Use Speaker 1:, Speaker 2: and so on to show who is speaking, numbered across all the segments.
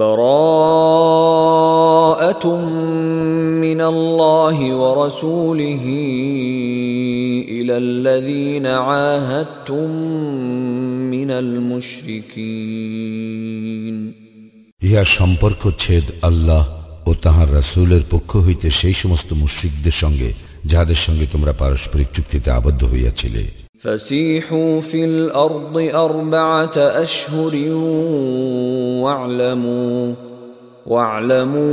Speaker 1: براءة من الله ورسوله إلى الذين عاهدتم من المشركين ইহা সম্পর্ক ছেদ আল্লাহ ও তাহার রাসূলের পক্ষ হইতে সেই সমস্ত মুশ্রিকদের সঙ্গে যাহাদের সঙ্গে তোমরা পারস্পরিক চুক্তিতে আবদ্ধ হইয়াছিলে فسيحوا
Speaker 2: في الارض اربعه اشهر واعلموا واعلموا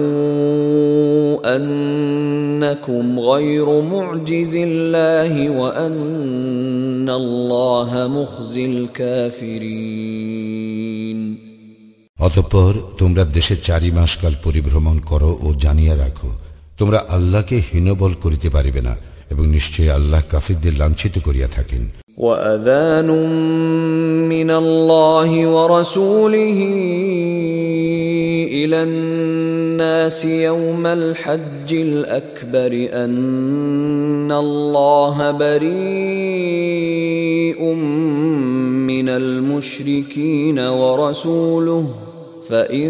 Speaker 2: انكم غير معجز الله وان الله مخزي الكافرين অতঃপর
Speaker 1: তোমরা দেশে চারি মাস কাল পরিভ্রমণ করো ও জানিয়া রাখো তোমরা আল্লাহকে হীনবল করিতে পারিবে না এবং নিশ্চয়ই আল্লাহ কাফিরদের লাঞ্ছিত করিয়া থাকেন
Speaker 2: وأذان من الله ورسوله إلى الناس يوم الحج الأكبر أن الله بريء من المشركين ورسوله فإن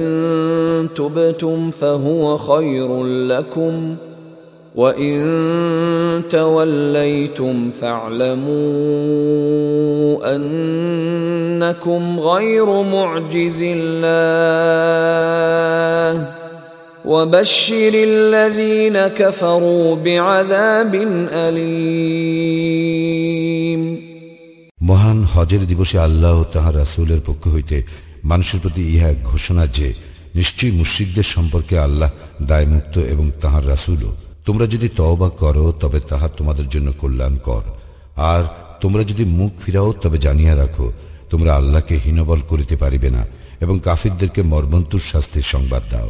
Speaker 2: تبتم فهو خير لكم ۖ মহান হজের দিবসে আল্লাহ তাহার
Speaker 1: রাসূলের পক্ষ হইতে মানুষের প্রতি ইহা ঘোষণা যে নিশ্চয়ই মুশ্রিকদের সম্পর্কে আল্লাহ দায়মুক্ত এবং তাহার রাসূলও তোমরা যদি তওবা করো তবে তাহা তোমাদের জন্য কল্যাণকর আর তোমরা যদি মুখ ফিরাও তবে জানিয়া রাখো তোমরা আল্লাহকে হীনবল করিতে পারিবে না এবং কাফিরদেরকে মর্মন্তুর শাস্তির সংবাদ দাও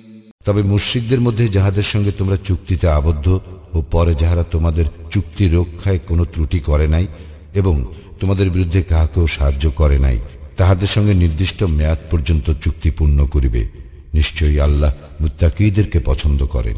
Speaker 1: তবে মুশ্রিকদের মধ্যে যাহাদের সঙ্গে তোমরা চুক্তিতে আবদ্ধ ও পরে যাহারা তোমাদের চুক্তি রক্ষায় কোনো ত্রুটি করে নাই এবং তোমাদের বিরুদ্ধে কাহাকেও সাহায্য করে নাই তাহাদের সঙ্গে নির্দিষ্ট মেয়াদ পর্যন্ত চুক্তি পূর্ণ করিবে নিশ্চয়ই আল্লাহ মুত্তাকিদেরকে পছন্দ করেন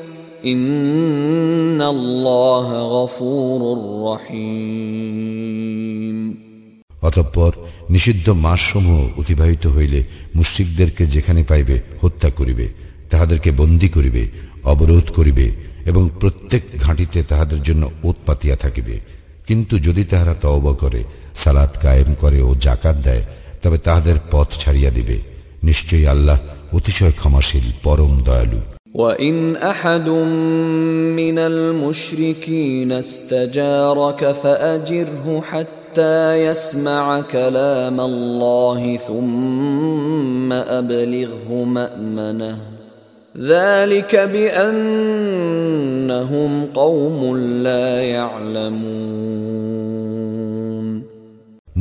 Speaker 1: অতঃপর নিষিদ্ধ মাসসমূহ অতিবাহিত হইলে মুশ্রিকদেরকে যেখানে পাইবে হত্যা করিবে তাহাদেরকে বন্দী করিবে অবরোধ করিবে এবং প্রত্যেক ঘাঁটিতে তাহাদের জন্য ওত পাতিয়া থাকিবে কিন্তু যদি তাহারা তব করে সালাত কায়েম করে ও জাকাত দেয় তবে তাহাদের পথ ছাড়িয়া দিবে নিশ্চয়ই আল্লাহ অতিশয় ক্ষমাশীল পরম দয়ালু وان احد
Speaker 2: من المشركين استجارك فاجره حتى يسمع كلام الله ثم ابلغه مامنه ذلك بانهم قوم لا يعلمون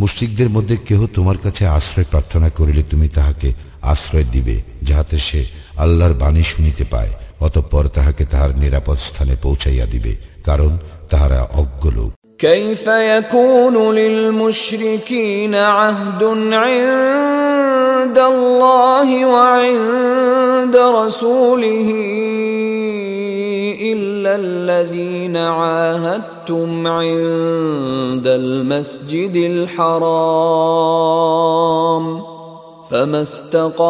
Speaker 2: মুশরিকদের মধ্যে
Speaker 1: কেহ তোমার কাছে আশ্রয় প্রার্থনা করিলে তুমি তাহাকে আশ্রয় দিবে যাহাতে সে আল্লাহর বাণী শুনিতে পায় অতঃপর তাহাকে তাহার নিরাপদ স্থানে পৌঁছাইয়া দিবে কারণ তাহারা
Speaker 2: অজ্ঞ লোক كيف يكون للمشركين عهد عند الله وعند رسوله إلا الذين عاهدتم عند المسجد الحرام ۖ আল্লাহ ও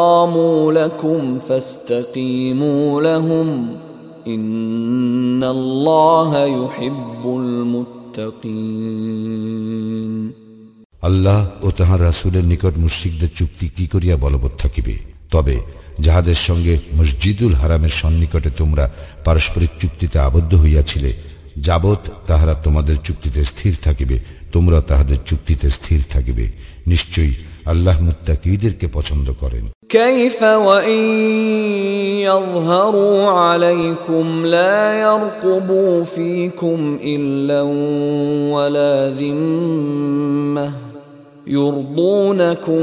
Speaker 2: তাহার রাসুলের নিকট
Speaker 1: মুশরিকদের চুক্তি কি করিয়া বলবৎ থাকিবে তবে যাহাদের সঙ্গে মসজিদুল হারামের সন্নিকটে তোমরা পারস্পরিক চুক্তিতে আবদ্ধ হইয়াছিলে যাবৎ তাহারা তোমাদের চুক্তিতে স্থির থাকিবে তোমরা তাহাদের চুক্তিতে স্থির থাকিবে নিশ্চয়ই আল্লাহ মুত্তাকিদেরকে পছন্দ করেন
Speaker 2: كيف وإن يظهروا عليكم لا يرقبوا فيكم إلا ولا ذمة يرضونكم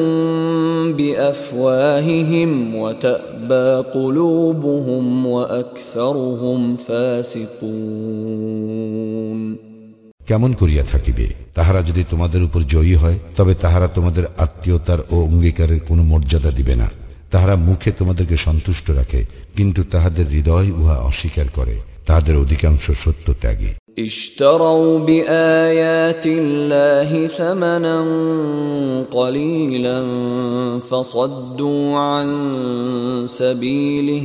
Speaker 2: بأفواههم وتأبى قلوبهم وأكثرهم فاسقون
Speaker 1: কেমন করিয়া থাকিবে তাহারা যদি তোমাদের উপর জয়ী হয় তবে তাহারা তোমাদের আত্মীয়তার ও অঙ্গীকারের কোনো মর্যাদা দিবে না তাহারা মুখে তোমাদেরকে সন্তুষ্ট রাখে কিন্তু তাহাদের হৃদয় উহা অস্বীকার করে তাহাদের অধিকাংশ সত্য
Speaker 2: ত্যাগী اشتروا بآيات الله ثمنا قليلا فصدوا عن سبيله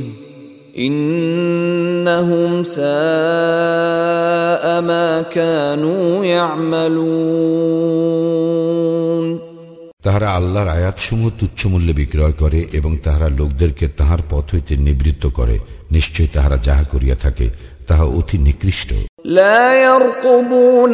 Speaker 2: ইন্নাহুম
Speaker 1: সাআ মা কানু ইয়ামালুন তাহারা আল্লাহর আয়াতসমূহ তুচ্ছ মূল্যে বিক্রয় করে এবং তাহারা লোকদেরকে তাহার পথ হইতে নিবৃত্ত করে নিশ্চয় তাহারা যাহা করিয়া থাকে তাহা অতি নিকৃষ্ট ইল্লা يرقبون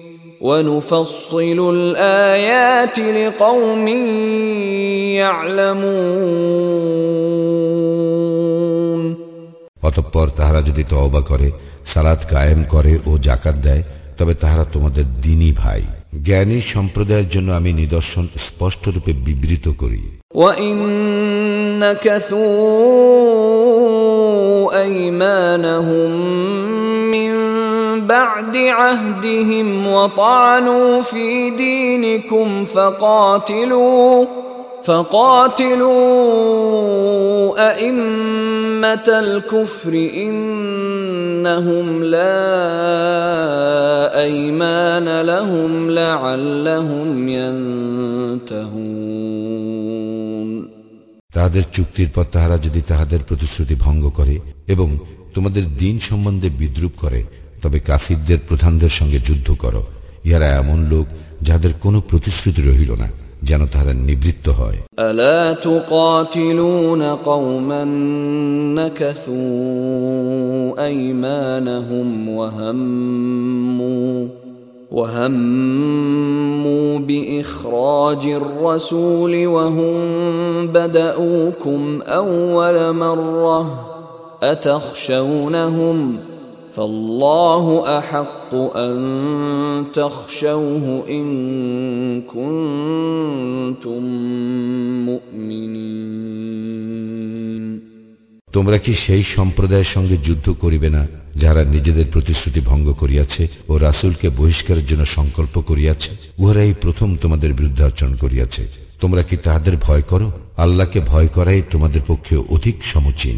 Speaker 2: অতঃপর
Speaker 1: তাহারা যদি তওবা করে সালাত কায়েম করে ও জাকাত দেয় তবে তাহারা তোমাদের দিনই ভাই জ্ঞানী সম্প্রদায়ের জন্য আমি নিদর্শন স্পষ্ট রূপে বিবৃত করি وَإِنَّكَثُوا أَيْمَانَهُمْ مِنْ بعد عهدهم وطعنوا في دينكم فقاتلوا فقاتلوا أئمة الكفر إنهم لا أيمان لهم لعلهم ينتهون তাহাদের চুক্তির পর তাহারা যদি তাহাদের প্রতিশ্রুতি ভঙ্গ করে এবং তোমাদের দিন সম্বন্ধে বিদ্রুপ করে তবে কাফিরদের প্রধানদের সঙ্গে যুদ্ধ করো ইহারা এমন লোক যাদের কোনো প্রতিশ্রুতি রহিল না যেন তারা
Speaker 2: নিবৃত্ত হয় আলা তুকাতিলুন কওমান নাকাসু আইমানাহুম ওয়া হাম্মু وهموا بإخراج الرسول وهم بدأوكم أول مرة أتخشونهم ؟ فالله احق ان
Speaker 1: তোমরা কি সেই সম্প্রদায়ের সঙ্গে যুদ্ধ করিবে না যারা নিজেদের প্রতিশ্রুতি ভঙ্গ করিয়াছে ও রাসুলকে বহিষ্কারের জন্য সংকল্প করিয়াছে উহারা এই প্রথম তোমাদের বিরুদ্ধে আচরণ করিয়াছে তোমরা কি তাহাদের ভয় করো আল্লাহকে ভয় করাই তোমাদের পক্ষে অধিক সমচিন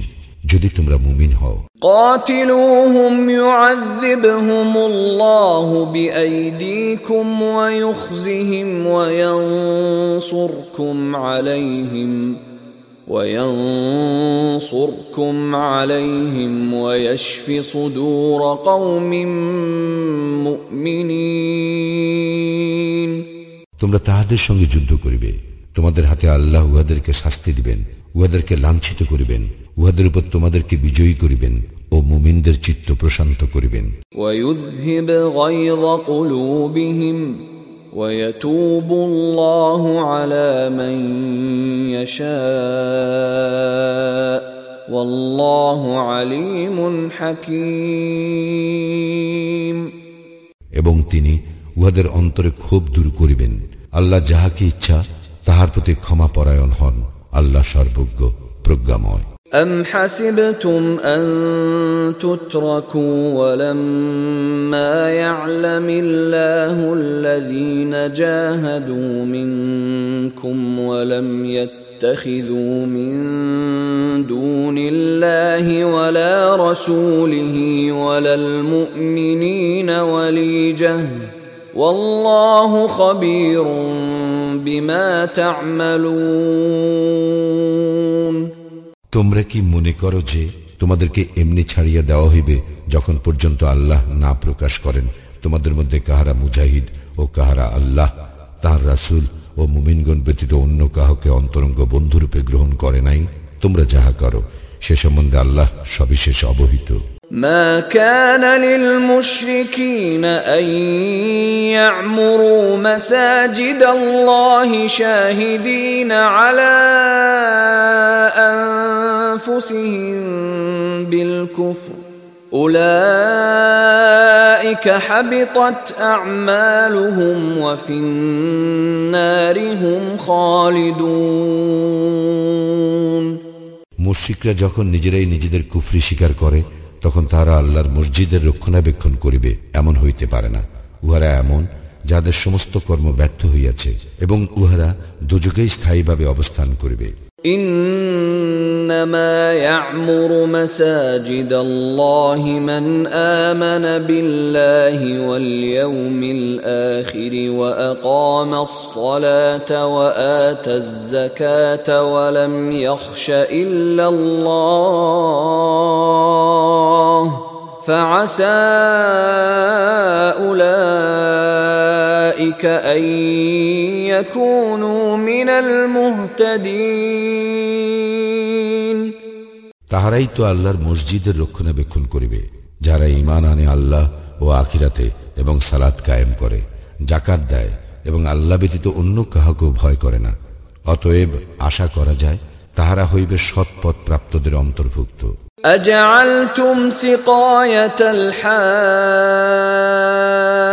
Speaker 1: যদি তোমরা মুমিন হও
Speaker 2: قاتلوهم يعذبهم الله بأيديكم ويخزهم وينصركم عليهم وينصركم عليهم ويشف صدور قوم مؤمنين তোমরা তাহাদের সঙ্গে
Speaker 1: যুদ্ধ করিবে তোমাদের হাতে আল্লাহ উহাদেরকে শাস্তি দিবেন উহাদেরকে লাঞ্ছিত করিবেন উহাদের উপর তোমাদেরকে বিজয়ী করিবেন ও মুমিনদের চিত্ত প্রশান্ত করিবেন
Speaker 2: এবং
Speaker 1: তিনি উহাদের অন্তরে ক্ষোভ দূর করিবেন আল্লাহ যাহাকে ইচ্ছা তাহার প্রতি পরায়ণ হন আল্লাহ সর্বজ্ঞ প্রজ্ঞাময়
Speaker 2: أم حسبتم أن تتركوا ولما يعلم الله الذين جاهدوا منكم ولم يتخذوا من دون الله ولا رسوله ولا المؤمنين وليجه والله خبير
Speaker 1: তোমরা কি মনে করো যে তোমাদেরকে এমনি ছাড়িয়া দেওয়া হইবে যখন পর্যন্ত আল্লাহ না প্রকাশ করেন তোমাদের মধ্যে কাহারা মুজাহিদ ও কাহারা আল্লাহ তাহার রাসুল ও মুমিনগণ ব্যতীত অন্য কাহকে অন্তরঙ্গ বন্ধুরূপে গ্রহণ করে নাই তোমরা যাহা করো সে সম্বন্ধে আল্লাহ সবিশেষ অবহিত
Speaker 2: ما كان للمشركين ان يعمروا مساجد الله شاهدين على انفسهم بالكفر اولئك حبطت اعمالهم وفي النار هم خالدون মুশরিকরা
Speaker 1: যখন নিজেরাই নিজেদের কুফরি স্বীকার করে তখন তাহারা আল্লাহর মসজিদের রক্ষণাবেক্ষণ করিবে এমন হইতে পারে না উহারা এমন যাদের সমস্ত কর্ম ব্যর্থ হইয়াছে এবং উহারা দুযুগেই স্থায়ীভাবে অবস্থান করিবে
Speaker 2: انما يعمر مساجد الله من امن بالله واليوم الاخر واقام الصلاه واتى الزكاه ولم يخش الا الله فعسى اولئك তাহারাই
Speaker 1: তো আল্লাহর মসজিদের রক্ষণাবেক্ষণ করিবে যারা ইমান আনে আল্লাহ ও আখিরাতে এবং সালাত কায়েম করে জাকাত দেয় এবং আল্লাহ ব্যতীত অন্য কাহাকেও ভয় করে না অতএব আশা করা যায় তাহারা হইবে সৎপথ প্রাপ্তদের অন্তর্ভুক্ত أجعلتم سقاية
Speaker 2: الحاج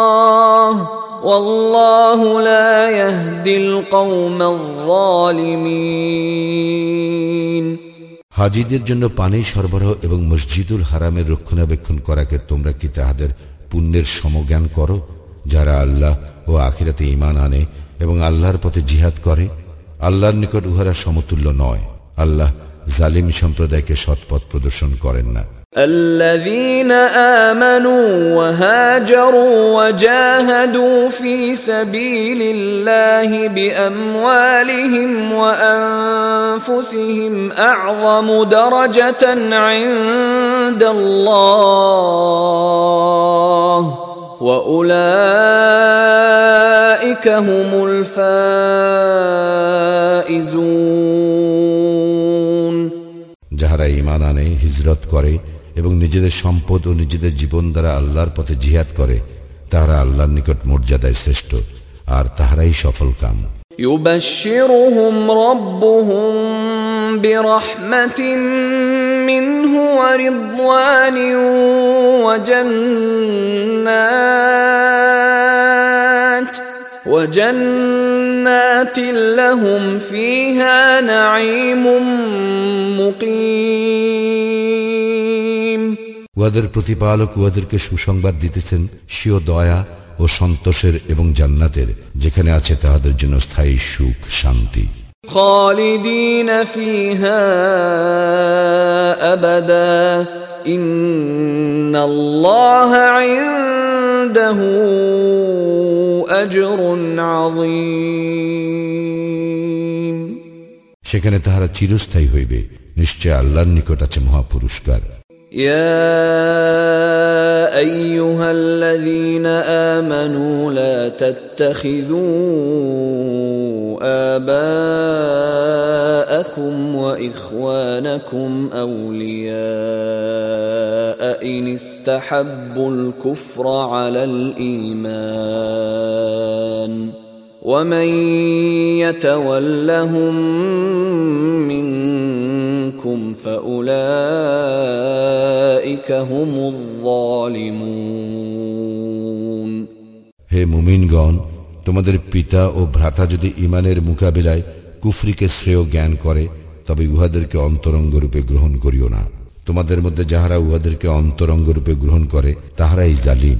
Speaker 1: হাজিদের জন্য পানি সরবরাহ এবং মসজিদুল হারামের রক্ষণাবেক্ষণ করাকে তোমরা কি তাহাদের পুণ্যের সমজ্ঞান করো যারা আল্লাহ ও আখিরাতে ইমান আনে এবং আল্লাহর পথে জিহাদ করে আল্লাহর নিকট উহারা সমতুল্য নয় আল্লাহ জালিম সম্প্রদায়কে সৎপথ প্রদর্শন
Speaker 2: করেন না الذين آمنوا وهاجروا وجاهدوا في سبيل الله بأموالهم وأنفسهم أعظم درجة عند الله وأولئك
Speaker 1: هم الفائزون যাহারা ইমান আনে হিজরত করে এবং নিজেদের সম্পদ ও নিজেদের জীবন দ্বারা আল্লাহর পথে জিহাদ করে তাহারা আল্লাহর নিকট মর্যাদায় শ্রেষ্ঠ আর তাহারাই সফল কাম
Speaker 2: يبشرهم ربهم برحمة منه ورضوان وجنات وجنات
Speaker 1: جنات لهم فيها نعيم مقيم প্রতিপালক ওদেরকে সুসংবাদ দিতেছেন সিও দয়া ও সন্তোষের এবং জান্নাতের যেখানে আছে তাদের জন্য স্থায়ী সুখ শান্তি
Speaker 2: খালিদিন ফিহা আবাদা ইন্নাল্লাহ
Speaker 1: ইনদাহু أجر عظيم সেখানে তাহারা চিরস্থায়ী হইবে নিশ্চয় আল্লাহর নিকট আছে
Speaker 2: মহাপুরস্কার يا ايها الذين امنوا لا تتخذوا اباءكم واخوانكم اولياء ان استحبوا الكفر على الايمان হে মুমিনগণ
Speaker 1: তোমাদের পিতা ও ভ্রাতা যদি ইমানের মোকাবিলায় কুফরিকে শ্রেয় জ্ঞান করে তবে উহাদেরকে অন্তরঙ্গ রূপে গ্রহণ করিও না তোমাদের মধ্যে যাহারা উহাদেরকে অন্তরঙ্গ রূপে গ্রহণ করে তাহারাই জালিম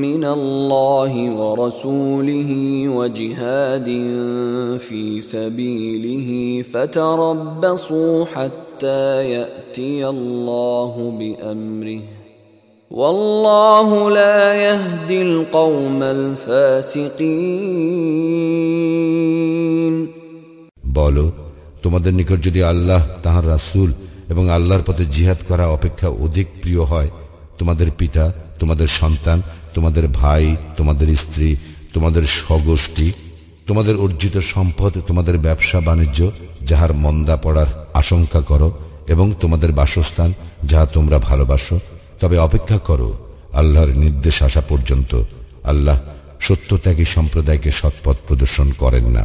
Speaker 2: من الله ورسوله وجهاد في سبيله فتربصوا حتى ياتي الله بامره والله لا يهدي القوم الفاسقين বলো তোমাদের
Speaker 1: নিকট যদি আল্লাহ তাহার রাসূল এবং আল্লাহর পথে জিহাদ করা অপেক্ষা অধিক প্রিয় হয় তোমাদের পিতা তোমাদের সন্তান তোমাদের ভাই তোমাদের স্ত্রী তোমাদের স্বগোষ্ঠী তোমাদের অর্জিত সম্পদ তোমাদের ব্যবসা বাণিজ্য যাহার মন্দা পড়ার আশঙ্কা করো এবং তোমাদের বাসস্থান যাহা তোমরা ভালোবাসো তবে অপেক্ষা করো আল্লাহর নির্দেশ আসা পর্যন্ত আল্লাহ সত্যত্যাগী সম্প্রদায়কে সৎপথ প্রদর্শন করেন না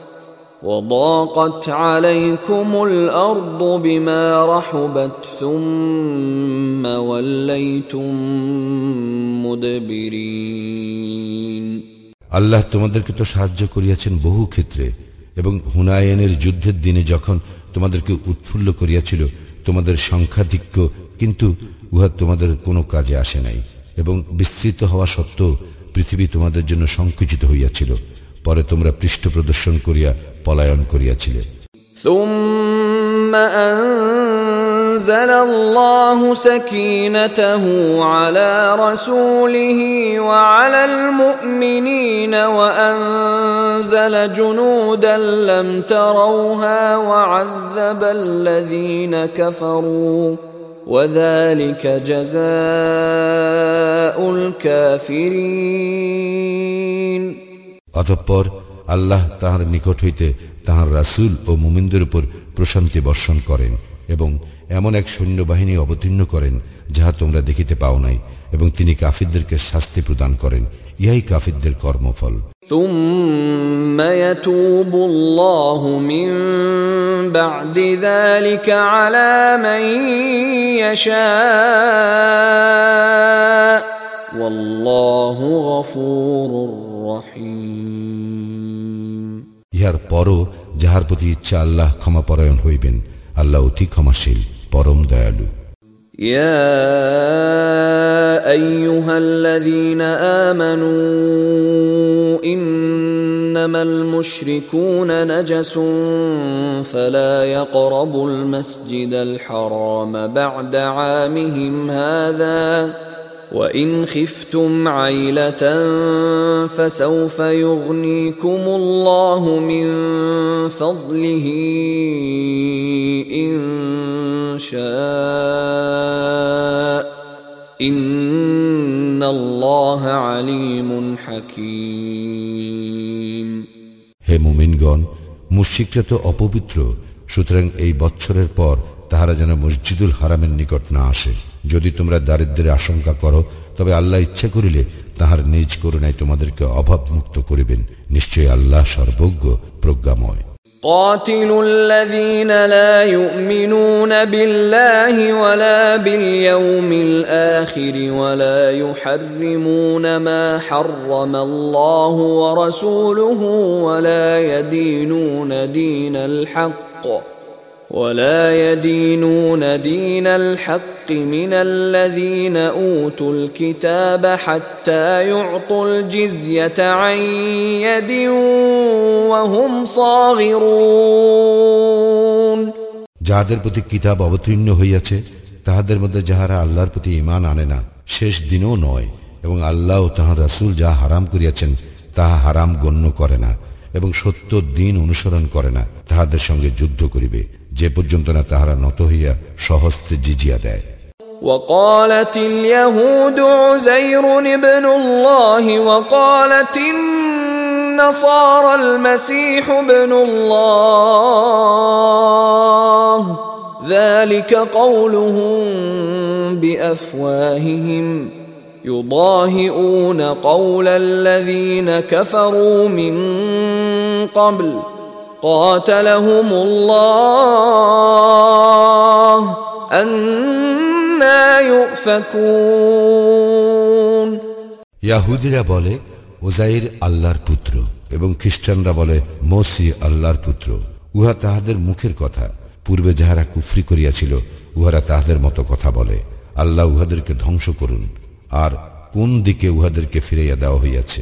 Speaker 2: وضاقت عليكم الأرض بما رحبت
Speaker 1: ثم وليتم مدبرين আল্লাহ তোমাদেরকে তো সাহায্য করিয়াছেন বহু ক্ষেত্রে এবং হুনায়নের যুদ্ধের দিনে যখন তোমাদেরকে উৎফুল্ল করিয়াছিল তোমাদের সংখ্যাধিক্য কিন্তু উহা তোমাদের কোনো কাজে আসে নাই এবং বিস্তৃত হওয়া সত্ত্বেও পৃথিবী তোমাদের জন্য সংকুচিত হইয়াছিল পরে তোমরা পৃষ্ঠ প্রদর্শন
Speaker 2: করিয়া পলায়ন করিয়াছিলে ثم أنزل الله سكينته على رسوله وعلى المؤمنين وأنزل جنودا لم تروها وعذب الذين كفروا وذلك جزاء الكافرين
Speaker 1: অতঃপর আল্লাহ তাহার নিকট হইতে তাহার রাসুল ও মুমিনদের উপর প্রশান্তি বর্ষণ করেন এবং এমন এক সৈন্যবাহিনী অবতীর্ণ করেন যাহা তোমরা দেখিতে পাও নাই এবং তিনি কাফিরদেরকে শাস্তি প্রদান করেন ইহাই কাফিরদের কর্মফল ثم ইহার পরও যাহার প্রতি ইচ্ছা আল্লাহ হইবেন আল্লাহ অতি ক্ষমাশীল
Speaker 2: পরম দয়ালু يا ايها الذين امنوا انما المشركون نجس فلا يقربوا المسجد الحرام بعد عامهم هذا وان خفتم عيله فسوف يغنيكم الله من فضله ان شاء ان الله عليم
Speaker 1: حكيم হে মুমিনগণ মুশরিকরা তো অপবিত্র সুতরাং এই বৎসরের পর তাহারা যেন মসজিদুল হারামের নিকট না আসে যদি তোমরা দারিদ্রের আশঙ্কা করো তবে আল্লাহ ইচ্ছে করিলে তাহার নিজ করুণায় তোমাদেরকে অভাব মুক্ত করিবেন নিশ্চয়ই আল্লাহ সর্বজ্ঞ প্রজ্ঞাময় قاتلوا الذين لا يؤمنون بالله
Speaker 2: ولا باليوم الآخر ولا يحرمون ما حرم الله ورسوله ولا يدينون دين الحق ولا يدينون دين الحق من الذين اوتوا الكتاب حتى
Speaker 1: يعطوا الجزيه عن يد وهم صاغرون যাদের প্রতি কিতাব অবতীর্ণ হইয়াছে তাহাদের মধ্যে যাহারা আল্লাহর প্রতি ইমান আনে না শেষ দিনও নয় এবং আল্লাহ ও তাহার রাসূল যা হারাম করিয়াছেন তাহা হারাম গণ্য করে না এবং সত্য দিন অনুসরণ করে না তাহাদের সঙ্গে যুদ্ধ করিবে যে পর্যন্ত না তাহারা নত হইয়া সহস্তে জিজিয়া দেয় وقالت اليهود عزير
Speaker 2: ابن الله وقالت النصارى المسيح ابن الله ذلك قولهم بافواههم يضاهئون قول الذين كفروا من قبل قاتلهم الله
Speaker 1: أنا يؤفكون ইয়াহুদিরা বলে ওজাইর আল্লাহর পুত্র এবং খ্রিস্টানরা বলে মসি আল্লাহর পুত্র উহা তাহাদের মুখের কথা পূর্বে যাহারা কুফরি করিয়াছিল উহারা তাহাদের মতো কথা বলে আল্লাহ উহাদেরকে ধ্বংস করুন আর কোন দিকে উহাদেরকে ফিরাইয়া দেওয়া হইয়াছে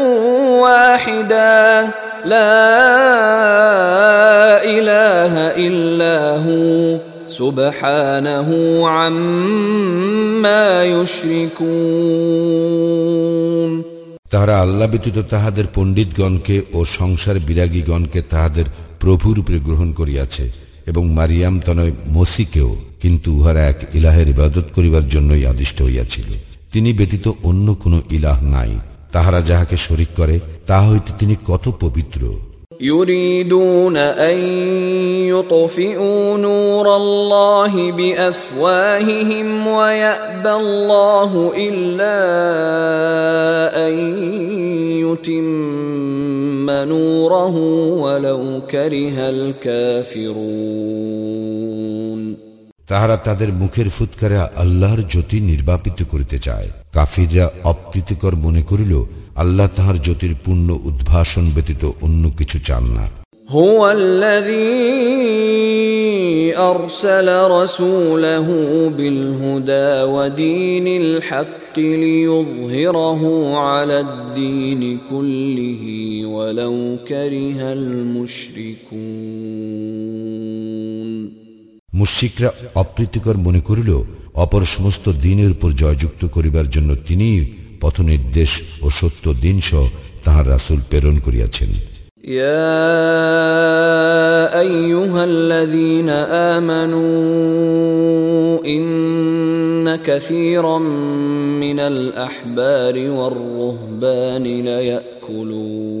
Speaker 2: তাহারা
Speaker 1: আল্লাহ ব্যতীত তাহাদের পণ্ডিতগণকে ও সংসার বিরাগীগণকে তাহাদের প্রভুরূপে গ্রহণ করিয়াছে এবং মারিয়াম তনয় মসিকেও কিন্তু উহারা এক ইলাহের ইবাদত করিবার জন্যই আদিষ্ট হইয়াছিল তিনি ব্যতীত অন্য কোনো ইলাহ নাই তাহারা যাহাকে শরিক করে তা হইতে তিনি কত
Speaker 2: পবিত্র يريدون أن يطفئوا نور الله بأفواههم ويأبى الله إلا أن يتم نوره ولو كره
Speaker 1: الكافرون তাহারা তাদের মুখের ফুৎকারে আল্লাহর জ্যোতি নির্বাপিত করিতে চায় কাফিররা অপ্রীতিকর মনে করিল আল্লাহ তাহার জ্যোতির পূর্ণ উদ্ভাসন ব্যতীত অন্য কিছু চান
Speaker 2: না هو أرسل رسوله بالهدى ودين الحق ليظهره على الدين كله ولو كره
Speaker 1: المشركون মুশিকরা অপ্রীতিকর মনে করিল অপর সমস্ত দিনের উপর জয়যুক্ত করিবার জন্য তিনি পথ নির্দেশ ও সত্য দিন সহ তাহার রাসুল প্রেরণ করিয়াছেন يا ايها الذين امنوا ان
Speaker 2: كثيرا من الاحبار والرهبان ليأكلون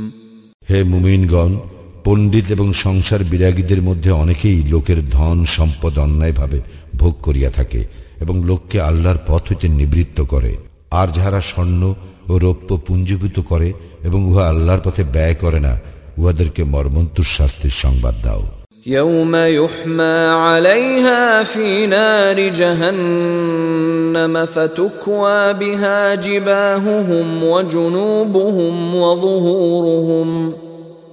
Speaker 1: হে মুমিনগণ পণ্ডিত এবং সংসার বিরাগীদের মধ্যে অনেকেই লোকের ধন সম্পদ অন্যায়ভাবে ভোগ করিয়া থাকে এবং লোককে আল্লাহর পথ হইতে নিবৃত্ত করে আর যাহারা স্বর্ণ ও রৌপ্য পুঞ্জীভূত করে এবং উহা আল্লাহর পথে ব্যয় করে না উহাদেরকে মর্মন্তুর শাস্তির সংবাদ দাও
Speaker 2: يوم يحمى عليها في نار جهنم فتكوى بها جباههم وجنوبهم وظهورهم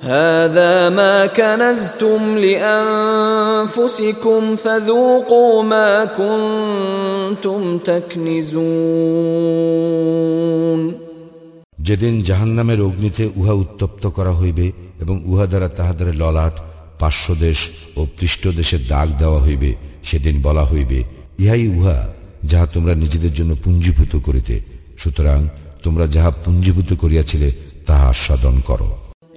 Speaker 2: هذا ما كنزتم لانفسكم فذوقوا ما كنتم تكنزون যেদিন جهنم
Speaker 1: অগ্নিতে উহা উত্তপ্ত করা হইবে এবং উহা দ্বারা তাহাদের ললাট পার্শ্বদেশ ও দেশের দাগ দেওয়া হইবে সেদিন বলা হইবে ইহাই উহা যাহা তোমরা নিজেদের জন্য পুঞ্জীভূত করিতে সুতরাং তোমরা যাহা পুঞ্জীভূত করিয়াছিলে তাহা আস্বাদন করো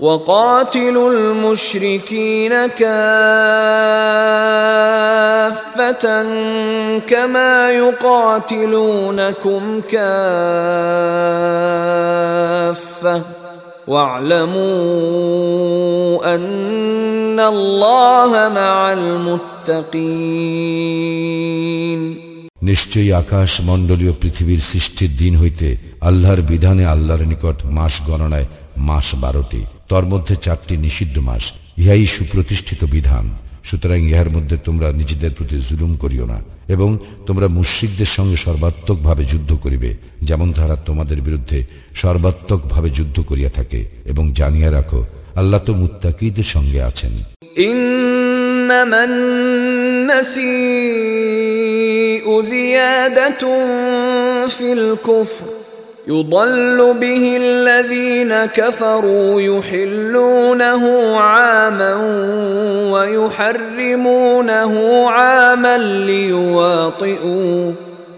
Speaker 2: وَقَاتِلُوا الْمُشْرِكِينَ كَافَّةً كَمَا يُقَاتِلُونَكُمْ كَافَّةً وَاعْلَمُوا أَنَّ اللَّهَ مَعَ الْمُتَّقِينَ
Speaker 1: নিশ্চয়ই আকাশ মণ্ডলীয় পৃথিবীর সৃষ্টির দিন হইতে আল্লাহর বিধানে আল্লাহর নিকট মাস গণনায় মাস বারোটি তর মধ্যে চারটি নিষিদ্ধ মাস ইহাই সুপ্রতিষ্ঠিত বিধান সুতরাং ইহার মধ্যে তোমরা নিজেদের প্রতি জুলুম করিও না এবং তোমরা মুশ্রিকদের সঙ্গে সর্বাত্মকভাবে যুদ্ধ করিবে যেমন তারা তোমাদের বিরুদ্ধে সর্বাত্মকভাবে যুদ্ধ করিয়া থাকে এবং জানিয়া রাখো আল্লাহ তো মুত্তাকিদের সঙ্গে আছেন النسيء
Speaker 2: زيادة يضل به الذين كفروا يحلونه عاما ويحرمونه عاما ليواطئوا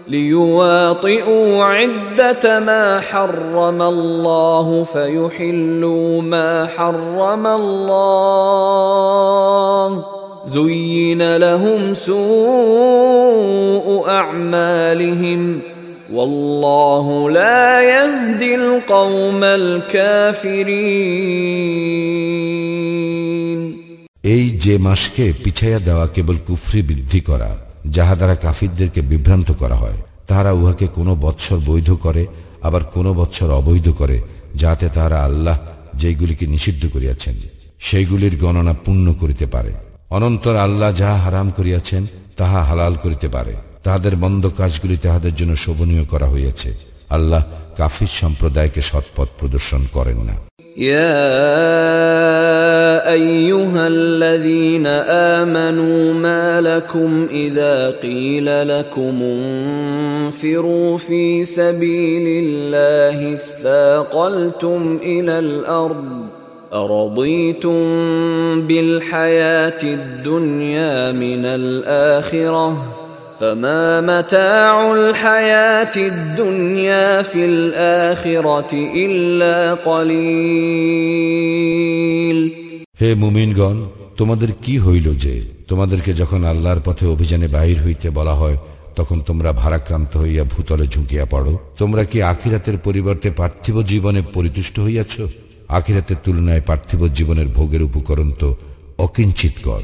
Speaker 2: ليواطئوا عدة ما حرم الله فيحلوا ما حرم الله زين لهم سوء أعمالهم ۖ এই যে
Speaker 1: মাসকে পিছাইয়া দেওয়া কেবল কুফরি বৃদ্ধি করা যাহা দ্বারা কাফিরদেরকে বিভ্রান্ত করা হয় তাহারা উহাকে কোনো বৎসর বৈধ করে আবার কোনো বৎসর অবৈধ করে যাতে তাহারা আল্লাহ যেগুলিকে নিষিদ্ধ করিয়াছেন সেইগুলির গণনা পূর্ণ করিতে পারে অনন্তর আল্লাহ যাহা হারাম করিয়াছেন তাহা হালাল করিতে পারে তাহাদের মন্দ কাজগুলি তাহাদের জন্য শোভনীয় করা হয়েছে আল্লাহ কাফির সম্প্রদায়কে সৎপথ প্রদর্শন করেন না
Speaker 2: يا ايها الذين امنوا ما لكم اذا قيل لكم انفروا في سبيل الله اثاقلتم الى الارض ارضيتم بالحياه الدنيا من الاخره হে মুমিনগণ তোমাদের
Speaker 1: কি হইল যে তোমাদেরকে যখন আল্লাহর পথে অভিযানে বাহির হইতে বলা হয় তখন তোমরা ভারাক্রান্ত হইয়া ভূতলে ঝুঁকিয়া পড়ো তোমরা কি আখিরাতের পরিবর্তে পার্থিব জীবনে পরিতুষ্ট হইয়াছ আখিরাতের তুলনায় পার্থিব জীবনের ভোগের উপকরণ তো অকিঞ্চিত কর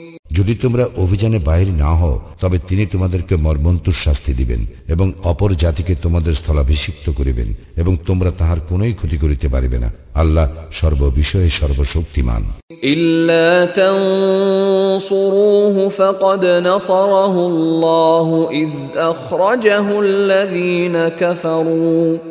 Speaker 1: যদি তোমরা অভিযানে বাহির না হও তবে তিনি তোমাদেরকে মর্মন্তুর শাস্তি দিবেন এবং অপর জাতিকে তোমাদের স্থলাভিষিক্ত করিবেন এবং তোমরা তাহার কোন ক্ষতি করিতে পারিবে না আল্লাহ সর্ববিষয়ে সর্বশক্তিমান
Speaker 2: إلا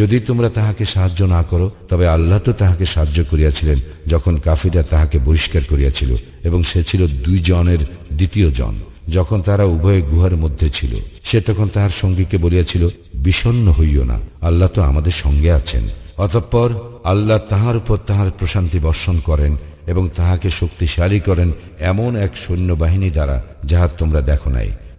Speaker 1: যদি তোমরা তাহাকে সাহায্য না করো তবে আল্লাহ তো তাহাকে সাহায্য করিয়াছিলেন যখন কাফিরা তাহাকে বহিষ্কার করিয়াছিল এবং সে ছিল দুই জনের দ্বিতীয় জন যখন তারা উভয়ে গুহার মধ্যে ছিল সে তখন তাহার সঙ্গীকে বলিয়াছিল বিষণ্ন হইও না আল্লাহ তো আমাদের সঙ্গে আছেন অতঃপর আল্লাহ তাহার উপর তাহার প্রশান্তি বর্ষণ করেন এবং তাহাকে শক্তিশালী করেন এমন এক সৈন্যবাহিনী দ্বারা যাহা তোমরা দেখো নাই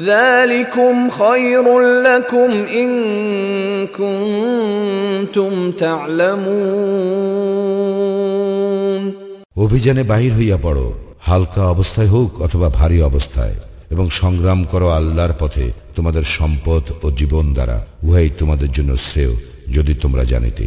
Speaker 2: ذلكم
Speaker 1: خير لكم إن كنتم تعلمون অভিযানে বাহির হইয়া পড়ো হালকা অবস্থায় হোক অথবা ভারী অবস্থায় এবং সংগ্রাম করো আল্লাহর পথে তোমাদের সম্পদ ও জীবন দ্বারা উহাই তোমাদের জন্য শ্রেয় যদি তোমরা জানিতে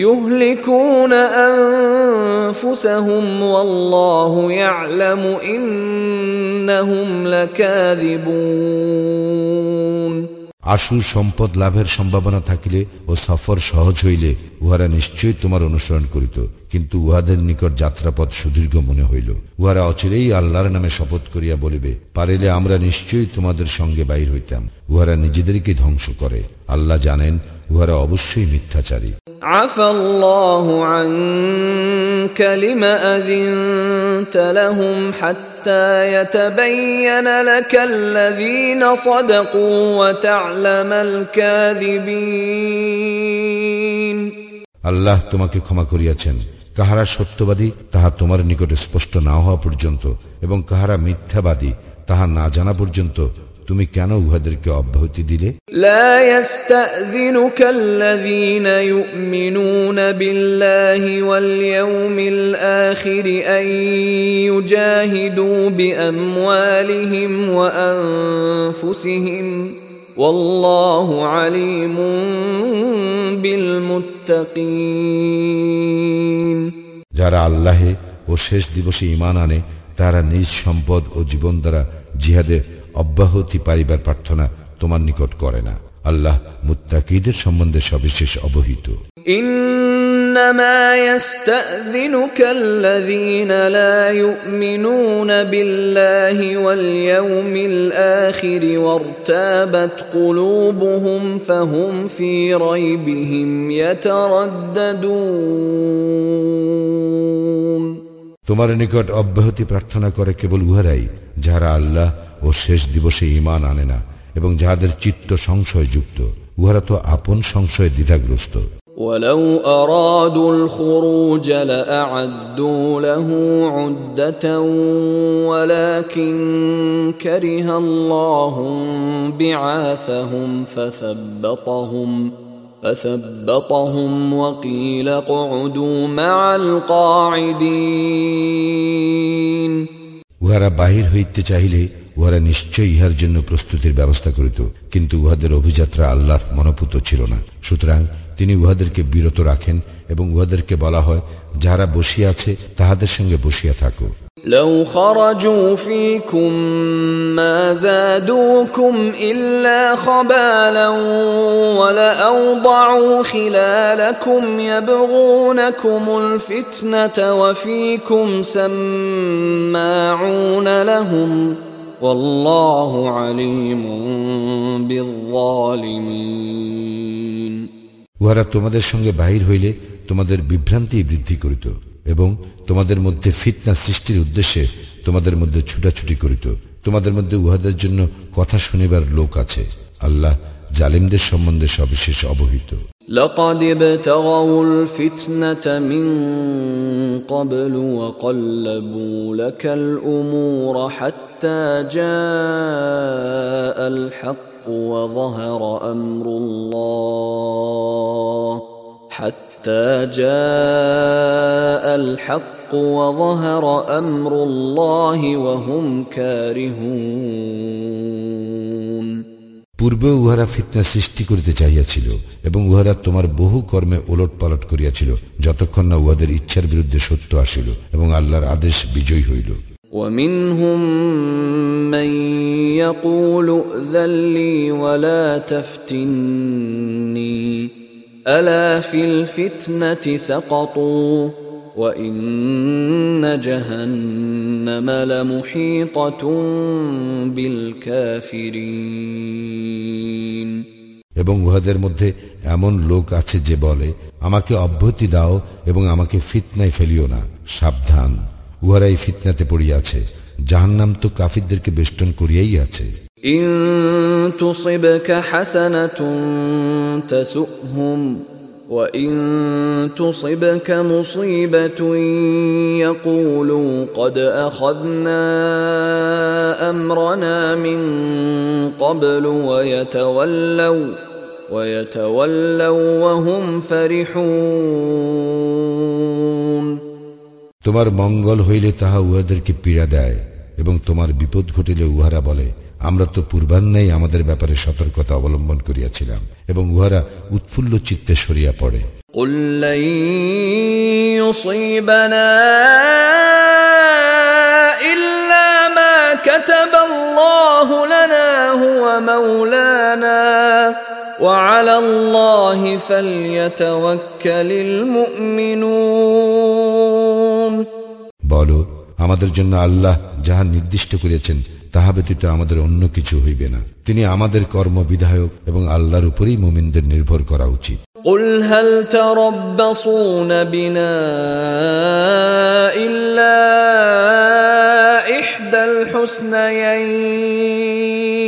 Speaker 2: আশু সম্পদ লাভের সম্ভাবনা
Speaker 1: থাকিলে ও সফর সহজ হইলে উহারা নিশ্চয়ই তোমার অনুসরণ করিত কিন্তু উহাদের নিকট যাত্রাপথ সুদীর্ঘ মনে হইল উহারা অচিরেই আল্লাহর নামে শপথ করিয়া বলিবে পারিলে আমরা নিশ্চয়ই তোমাদের সঙ্গে বাইর হইতাম উহারা নিজেদেরকে ধ্বংস করে আল্লাহ জানেন
Speaker 2: উহারা অবশ্যই মিথ্যাচারী আফাল্লাহু আনকা লিমা আযিনতা লাহুম হাত্তা ইয়াতাবায়্যানা লাকা আল্লাযীনা সাদাকু ওয়া তা'লামাল কাযিবিন আল্লাহ
Speaker 1: তোমাকে ক্ষমা করিয়াছেন কাহারা সত্যবাদী তাহা তোমার নিকটে স্পষ্ট না হওয়া পর্যন্ত এবং কাহারা মিথ্যাবাদী তাহা না জানা পর্যন্ত তুমি কেন উহাদেরকে অব্যাহতি দিলে
Speaker 2: যারা আল্লাহে
Speaker 1: ও শেষ দিবসে ইমান আনে তারা নিজ সম্পদ ও জীবন দ্বারা জিহাদের অব্যাহতি পাইবার প্রার্থনা তোমার নিকট করে না আল্লাহ মুত্তাকিদের সম্বন্ধে সবিশেষ অবহিত إنما يستأذنك الذين لا يؤمنون بالله واليوم الآخر وارتابت قلوبهم فهم في ريبهم يترددون তোমার নিকট অব্যাহতি প্রার্থনা করে কেবল উহারাই যারা আল্লাহ ও শেষ দিবসে ইমান আনে না এবং যাহাদের চিত্ত সংশয়যুক্ত উহারা তো আপন সংশয়ে দ্বিধাগ্রস্ত
Speaker 2: ولو أرادوا الخروج لأعدوا له عدة ولكن كره الله بعاثهم فثبطهم فثبطهم وقيل اقعدوا مع القاعدين উহারা বাহির
Speaker 1: হইতে চাহিলে উহারা নিশ্চয়ই ইহার জন্য প্রস্তুতির ব্যবস্থা করিত কিন্তু উহাদের অভিযাত্রা আল্লাহর মনোপুত ছিল না সুতরাং তিনি উহাদেরকে বিরত রাখেন এবং উহাদেরকে বলা হয় যারা বসিয়া আছে তাহাদের সঙ্গে বসিয়া থাকো لو خرجوا فيكم ما زادوكم إلا خبالا ولأوضعوا خلالكم يبغونكم الفتنة وفيكم سماعون لهم উহারা তোমাদের সঙ্গে বাহির হইলে তোমাদের বিভ্রান্তি বৃদ্ধি করিত এবং তোমাদের মধ্যে ফিতনা সৃষ্টির উদ্দেশ্যে তোমাদের মধ্যে ছুটাছুটি করিত তোমাদের মধ্যে উহাদের জন্য কথা শুনিবার লোক আছে আল্লাহ জালিমদের সম্বন্ধে সবিশেষ অবহিত لقد ابتغوا الفتنة من قبل وقلبوا لك الأمور حتى حتى جاء الحق وظهر امر الله حتى جاء الحق وظهر امر الله وهم كارهون পূর্ব উহারা ফিতনা সৃষ্টি করিতে চাইয়াছিল এবং উহারা তোমার বহু কর্মে ওলট পালট করিয়াছিল যতক্ষণ না উহাদের ইচ্ছার বিরুদ্ধে সত্য আসিল এবং আল্লাহর আদেশ বিজয়ী হইল ومنهم من يقول ائذن لي ولا تفتني الا في الفتنه سقطوا وان جهنم لمحيطه بالكافرين এবং উহাদের মধ্যে এমন লোক আছে যে বলে আমাকে অব্যাহতি দাও এবং আমাকে ফিতনায় ফেলিও না সাবধান উহারা এই ফিতনাতে পড়িয়াছে জাহান্নাম তো কাফিরদেরকে বেষ্টন করিয়াই আছে
Speaker 2: إن تصبك حسنة تسؤهم وإن تصبك مصيبة يقولوا قد أخذنا أمرنا من قبل ويتولوا ويتولوا وهم فرحون
Speaker 1: তোমার মঙ্গল হইলে তাহা উহাদেরকে পীড়া দেয় এবং তোমার বিপদ ঘটিলে উহারা বলে আমরা তো পূর্বান্নেই আমাদের ব্যাপারে সতর্কতা অবলম্বন করিয়াছিলাম এবং উহারা উৎফুল্ল চিত্তে সরিয়া পড়ে وعلى الله فليتوكل المؤمنون আমাদের জন্য আল্লাহ যাহা নির্দিষ্ট করিয়াছেন তাহা ব্যতীত আমাদের অন্য কিছু হইবে না তিনি আমাদের কর্ম বিধায়ক এবং আল্লাহর উপরেই মোমিনদের নির্ভর করা উচিত قل هل تربصون بنا إلا
Speaker 2: إحدى الحسنيين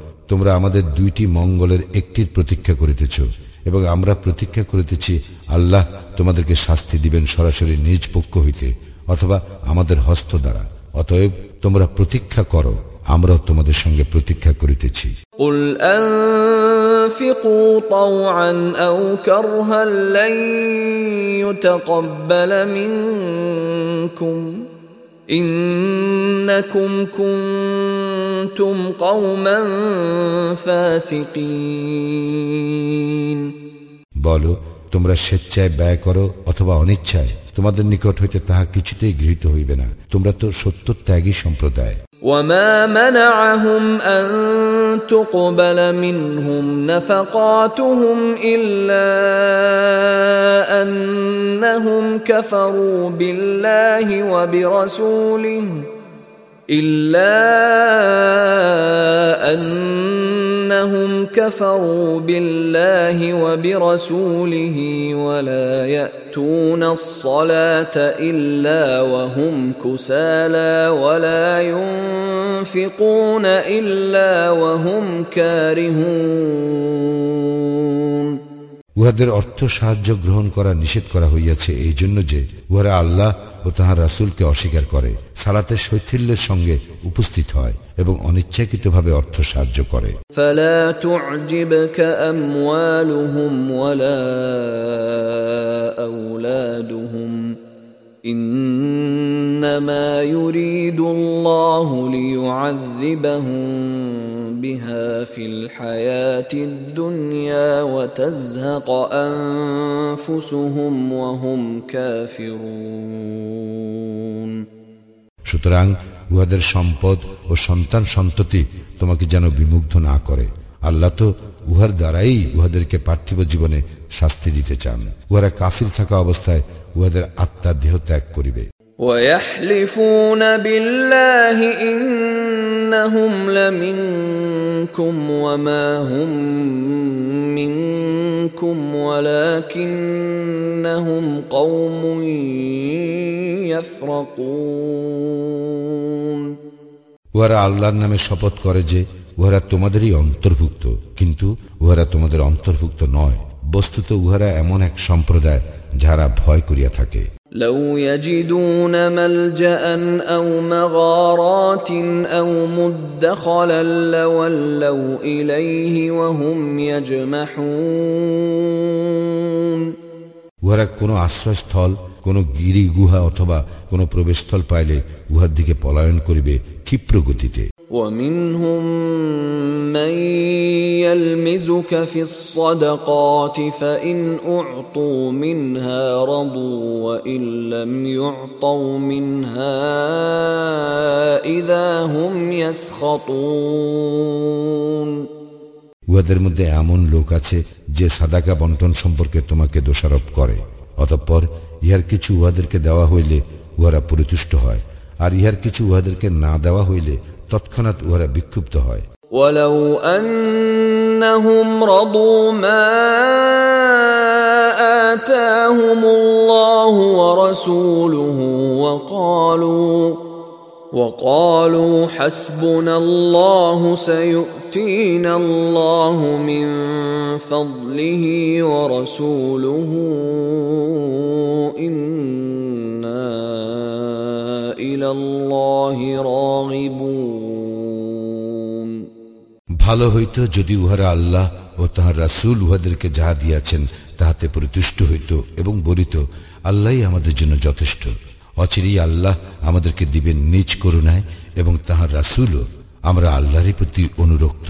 Speaker 1: তোমরা আমাদের দুইটি মঙ্গলের একটির প্রতীক্ষা করিতেছ এবং আমরা প্রতীক্ষা করিতেছি আল্লাহ তোমাদেরকে শাস্তি দিবেন সরাসরি নিজ পক্ষ হইতে অথবা আমাদের হস্ত দ্বারা অতএব তোমরা প্রতীক্ষা করো আমরা তোমাদের সঙ্গে প্রতীক্ষা করিতেছি
Speaker 2: أنفقوا طوعا أو
Speaker 1: বল তোমরা স্বেচ্ছায় ব্যয় করো অথবা অনিচ্ছায় তোমাদের নিকট হইতে তাহা কিছুতেই গৃহীত হইবে না তোমরা তো সত্য ত্যাগী সম্প্রদায় وما منعهم أن تقبل منهم نفقاتهم إلا
Speaker 2: أنهم كفروا بالله وبرسوله إلا أنهم كفروا بالله وبرسوله ولا يأتون الصلاة إلا وهم كسالى ولا ينفقون إلا وهم كارهون
Speaker 1: উহাদের অর্থ সাহায্য গ্রহণ করা নিষেধ করা হইয়াছে এই জন্য যে উহারা আল্লাহ ও তাহার রাসুলকে অস্বীকার করে সালাতে শৈথিল্যের সঙ্গে উপস্থিত হয় এবং অনিচ্ছাকৃতভাবে অর্থ সাহায্য করে إنما يريد الله ليعذبهم بها في الحياة الدنيا وتزهق أنفسهم وهم كافرون সুতরাং উহাদের সম্পদ ও সন্তান সন্ততি তোমাকে যেন বিমুগ্ধ না করে আল্লাহ তো উহার দ্বারাই উহাদেরকে পার্থিব জীবনে শাস্তি দিতে চান উহারা কাফির থাকা অবস্থায় উহাদের আত্মা দেহ ত্যাগ করিবে
Speaker 2: ويحلفون بالله إنهم لمنكم وما هم منكم
Speaker 1: ولكنهم قوم يفرقون উহারা আল্লাহর নামে শপথ করে যে উহারা তোমাদেরই অন্তর্ভুক্ত কিন্তু উহারা তোমাদের অন্তর্ভুক্ত নয় বস্তুত উহারা এমন এক সম্প্রদায় যারা ভয় করিয়া থাকে لو يجدون ملجا
Speaker 2: او مغارات او مدخلا لولوا اليه وهم يجمحون উহারা কোনো
Speaker 1: আশ্রয়স্থল কোন গিরি গুহা অথবা কোনো প্রবেশস্থল পাইলে উহার দিকে পলায়ন করিবে ক্ষিপ্র গতিতে ومنهم من يلمزك في الصدقات فإن أعطوا منها رضوا وإن لم يعطوا منها إذا هم يسخطون উহাদের মধ্যে এমন লোক আছে যে সাদাকা বন্টন সম্পর্কে তোমাকে দোষারোপ করে অতঃপর ইহার কিছু উহাদেরকে দেওয়া হইলে উহারা পরিতুষ্ট হয় আর ইহার কিছু উহাদেরকে না দেওয়া হইলে
Speaker 2: তৎক্ষণাৎ উহারা বিক্ষুব্ধ হয় ولو أنهم رضوا ما آتاهم الله ورسوله وقالوا وقالوا حسبنا الله سيؤتينا الله من فضله ورسوله إنا إلى الله راغبون
Speaker 1: ভালো হইত যদি উহারা আল্লাহ ও তাহার রাসুল উহাদেরকে যাহা দিয়াছেন তাহাতে পরিতুষ্ট হইত এবং বলিত আল্লাহ আমাদের জন্য যথেষ্ট অচিরেই আল্লাহ আমাদেরকে দিবেন নিজ করুণায় এবং তাহার রাসুলও আমরা আল্লাহরই প্রতি অনুরক্ত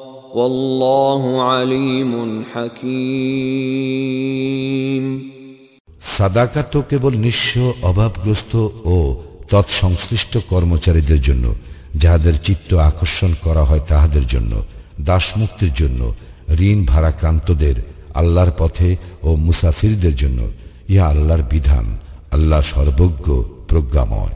Speaker 1: সাদাকা তো কেবল নিঃস্ব অভাবগ্রস্ত ও তৎসংশ্লিষ্ট কর্মচারীদের জন্য যাহাদের চিত্ত আকর্ষণ করা হয় তাহাদের জন্য দাসমুক্তির জন্য ঋণ ভারাক্রান্তদের আল্লাহর পথে ও মুসাফিরদের জন্য ইহা আল্লাহর বিধান আল্লাহ সর্বজ্ঞ প্রজ্ঞাময়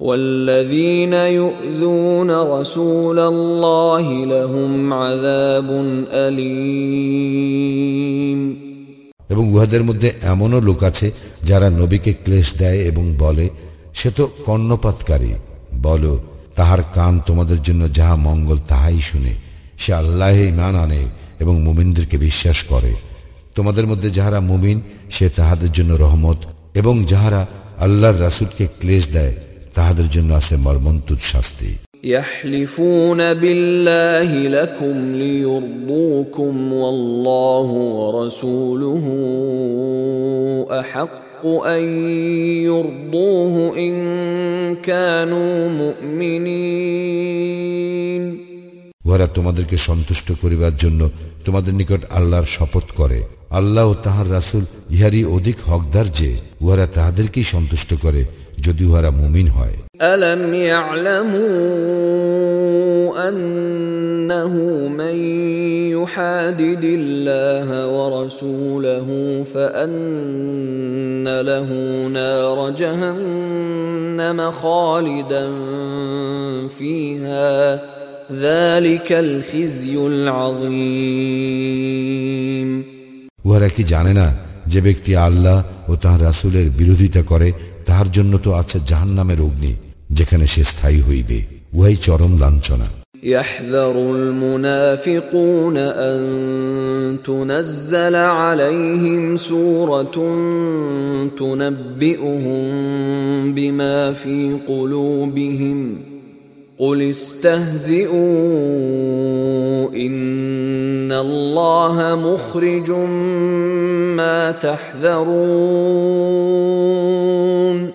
Speaker 2: والذين يؤذون رسول الله
Speaker 1: لهم عذاب أليم এবং উহাদের মধ্যে এমনও লোক আছে যারা নবীকে ক্লেশ দেয় এবং বলে সে তো কর্ণপাতকারী বলো তাহার কান তোমাদের জন্য যাহা মঙ্গল তাহাই শুনে সে আল্লাহে ইমান আনে এবং মুমিনদেরকে বিশ্বাস করে তোমাদের মধ্যে যাহারা মুমিন সে তাহাদের জন্য রহমত এবং যাহারা আল্লাহর রাসুলকে ক্লেশ দেয় তাহাদের জন্য আছে মর্মন্তুদ শাস্তি يحلفون
Speaker 2: بالله لكم ليرضوكم والله ورسوله أحق أن يرضوه إن كانوا مؤمنين ওরা
Speaker 1: তোমাদেরকে সন্তুষ্ট করিবার জন্য তোমাদের নিকট আল্লাহর শপথ করে আল্লাহ ও তাহার রাসুল ইহারই অধিক হকদার যে উহারা তাহাদেরকেই সন্তুষ্ট করে যদি উহারা মুমিন হয় ألم يعلموا أنه من يحادد
Speaker 2: الله ورسوله فأن له نار جهنم خالدا فيها ذلك
Speaker 1: الخزي العظيم উহারা কি জানে না যে ব্যক্তি আল্লাহ ও তাঁর রাসুলের বিরোধিতা করে তাহার জন্য তো আছে জাহান নামের অগ্নি যেখানে সে স্থায়ী হইবে উহাই চরম লাঞ্ছনা
Speaker 2: يحذر المنافقون أن تنزل عليهم سورة تنبئهم بما في قلوبهم ۖ قل استهزئوا ان الله
Speaker 1: مخرج ما تحذرون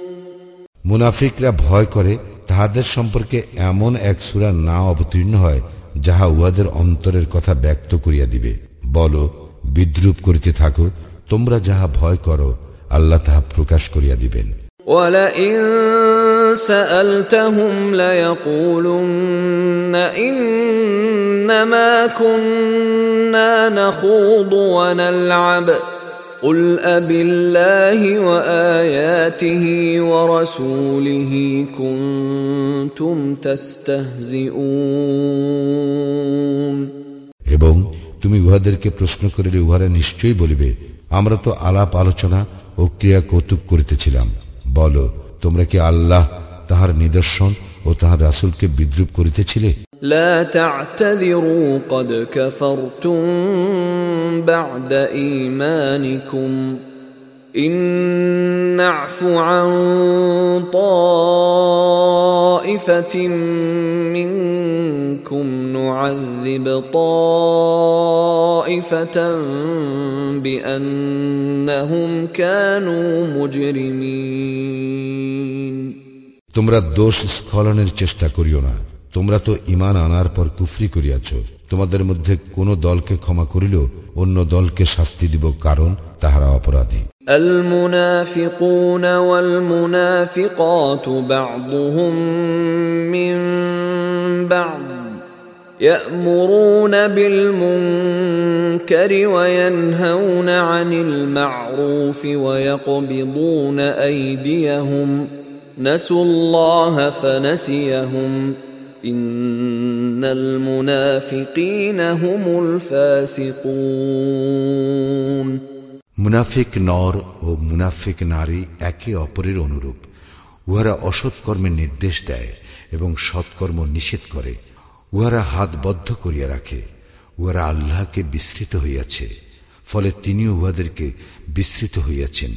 Speaker 1: মুনাফিকরা ভয় করে তাহাদের সম্পর্কে এমন এক সুরা না অবতীর্ণ হয় যাহা উহাদের অন্তরের কথা ব্যক্ত করিয়া দিবে বল বিদ্রুপ করিতে থাকো তোমরা যাহা ভয় করো আল্লাহ তাহা প্রকাশ করিয়া দিবেন ওয়ালা ইন سألتهم ليقولن إنما كنا نخوض ونلعب قل أب الله وآياته ورسوله كنتم تستهزئون এবং তুমি উহাদেরকে প্রশ্ন করিলে উহারা নিশ্চয়ই বলিবে আমরা তো আলাপ আলোচনা ও ক্রিয়া কৌতুক করিতেছিলাম বলো তোমরা কি আল্লাহ তাহার নিদর্শন ও তাহার রাসুলকে বিদ্রুপ
Speaker 2: করিতেছিলে لا تعتذروا قد كفرتم بعد إيمانكم إن نعف عن طائفة منكم نعذب طائفة بأنهم كانوا مجرمين
Speaker 1: তোমরা দোষ স্খলনের চেষ্টা করিও না তোমরা তো ইমান আনার পর কুফরি করিয়াছ তোমাদের মধ্যে কোন দলকে ক্ষমা করিল অন্য দলকে শাস্তি দিব কারণ
Speaker 2: তাহারা অপরাধী المنافقون والمنافقات بعضهم من بعض يأمرون بالمنكر وينهون عن المعروف
Speaker 1: ويقبضون أيديهم ۖ نسوا الله فنسيهم إن المنافقين هم الفاسقون মুনাফিক নর ও মুনাফিক নারী একে অপরের অনুরূপ উহারা অসৎকর্মের নির্দেশ দেয় এবং সৎকর্ম নিষেধ করে উহারা হাত বদ্ধ করিয়া রাখে উহারা আল্লাহকে বিস্তৃত হইয়াছে ফলে তিনিও উহাদেরকে বিস্তৃত হইয়াছেন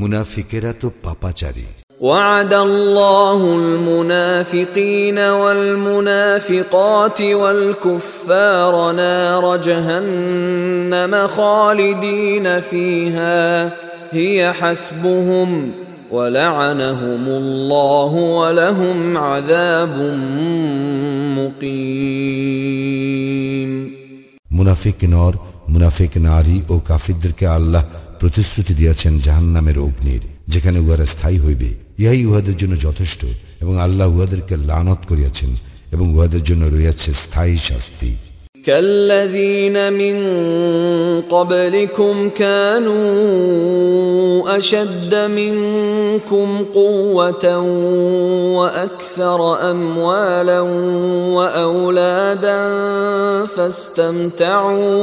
Speaker 1: মুনাফিকেরা তো পাপাচারী وعد
Speaker 2: الله المنافقين والمنافقات والكفار نار جهنم خالدين فيها هي حسبهم ولعنهم الله ولهم عذاب مقيم
Speaker 1: منافق نار منافق ناري او ও কাফিরদেরকে আল্লাহ প্রতিশ্রুতি দিয়েছেন জাহান্নামের অগ্নির যেখানে উহারা স্থায়ী হইবে ইহাই উহাদের জন্য যথেষ্ট এবং আল্লাহ উহাদেরকে লানত করিয়াছেন এবং উহাদের জন্য রয়েছে স্থায়ী শাস্তি
Speaker 2: كالذين من قبلكم كانوا اشد منكم قوه واكثر اموالا واولادا فاستمتعوا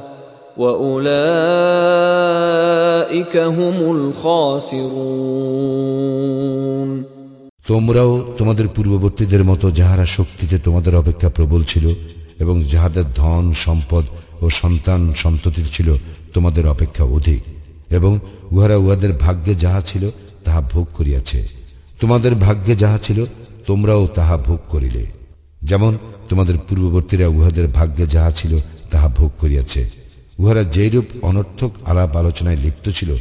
Speaker 1: তোমরাও তোমাদের পূর্ববর্তীদের মতো যাহারা শক্তিতে তোমাদের অপেক্ষা প্রবল ছিল এবং যাহাদের ধন সম্পদ ও সন্তান সন্ততি ছিল তোমাদের অপেক্ষা অধিক এবং উহারা উহাদের ভাগ্যে যাহা ছিল তাহা ভোগ করিয়াছে তোমাদের ভাগ্যে যাহা ছিল তোমরাও তাহা ভোগ করিলে যেমন তোমাদের পূর্ববর্তীরা উহাদের ভাগ্যে যাহা ছিল তাহা ভোগ করিয়াছে উহারা যেরূপ অনর্থক আলাপ আলোচনায় লিপ্ত ছিল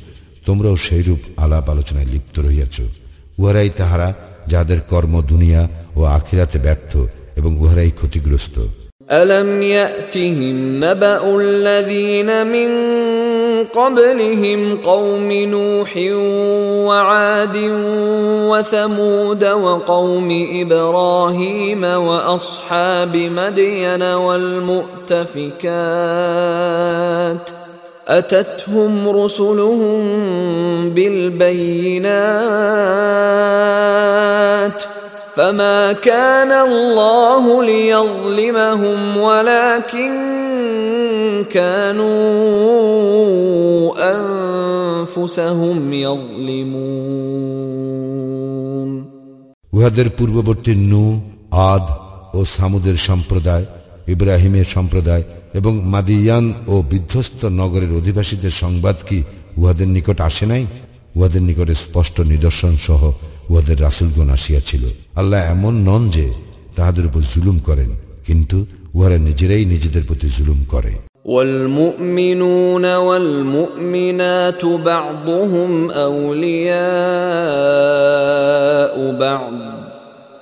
Speaker 1: তোমরাও সেইরূপ আলাপ আলোচনায় লিপ্ত রহিয়াছ উহারাই তাহারা যাদের কর্ম দুনিয়া ও আখিরাতে ব্যর্থ এবং উহারাই ক্ষতিগ্রস্ত
Speaker 2: ألم يأتهم نبأ الذين من قبلهم قوم نوح وعاد وثمود وقوم إبراهيم وأصحاب مدين والمؤتفكات أتتهم رسلهم بالبينات ۖ فما كان الله ليظلمهم ولكن كانوا
Speaker 1: أنفسهم يظلمون উহাদের পূর্ববর্তী নু আদ ও সামুদের সম্প্রদায় ইব্রাহিমের সম্প্রদায় এবং মাদিয়ান ও বিধ্বস্ত নগরের অধিবাসীদের সংবাদ কি উহাদের নিকট আসে নাই উহাদের নিকটে স্পষ্ট নিদর্শন সহ উহাদের রাসুলগণ আসিয়াছিল আল্লাহ এমন নন যে তাহাদের উপর জুলুম করেন কিন্তু উহারা নিজেরাই নিজেদের প্রতি জুলুম করে والمؤمنون والمؤمنات بعضهم
Speaker 2: أولياء بعض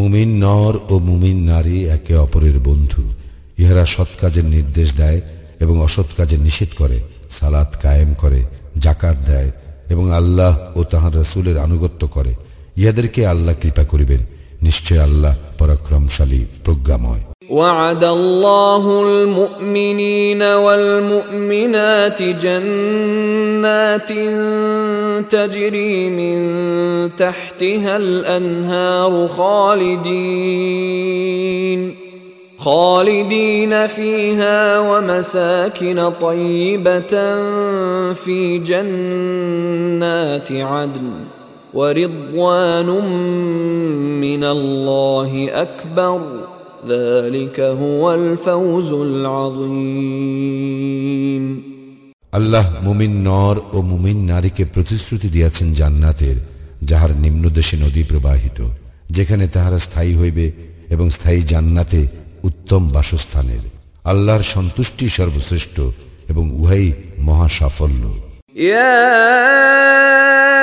Speaker 1: মুমিন নর ও মুমিন নারী একে অপরের বন্ধু ইহারা সৎ কাজের নির্দেশ দেয় এবং অসৎ কাজে নিষেধ করে সালাত কায়েম করে জাকাত দেয় এবং আল্লাহ ও তাহার রসুলের আনুগত্য করে ইহাদেরকে আল্লাহ কৃপা করিবেন নিশ্চয় আল্লাহ পরাক্রমশালী প্রজ্ঞাময় وعد الله المؤمنين والمؤمنات
Speaker 2: جنات تجري من تحتها الانهار خالدين خالدين فيها ومساكن طيبه في جنات عدن আল্লাহ মুমিন
Speaker 1: নর ও মুমিন নারীকে প্রতিশ্রুতি দিয়াছেন জান্নাতের যাহার দেশে নদী প্রবাহিত যেখানে তাহারা স্থায়ী হইবে এবং স্থায়ী জান্নাতে উত্তম বাসস্থানের আল্লাহর সন্তুষ্টি সর্বশ্রেষ্ঠ এবং উহাই মহা সাফল্য ইয়া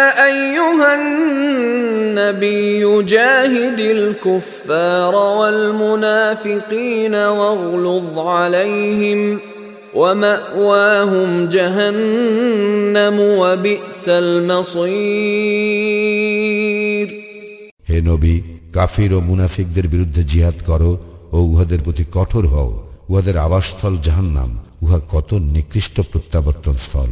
Speaker 2: أيها النبي جاهد الكفار والمنافقين واغلظ عليهم ومأواهم جهنم وبئس المصير হে নবী
Speaker 1: কাফির ও মুনাফিকদের বিরুদ্ধে জিহাদ করো ও উহাদের প্রতি কঠোর হও উহাদের আবাসস্থল জাহান্নাম উহা কত নিকৃষ্ট প্রত্যাবর্তন স্থল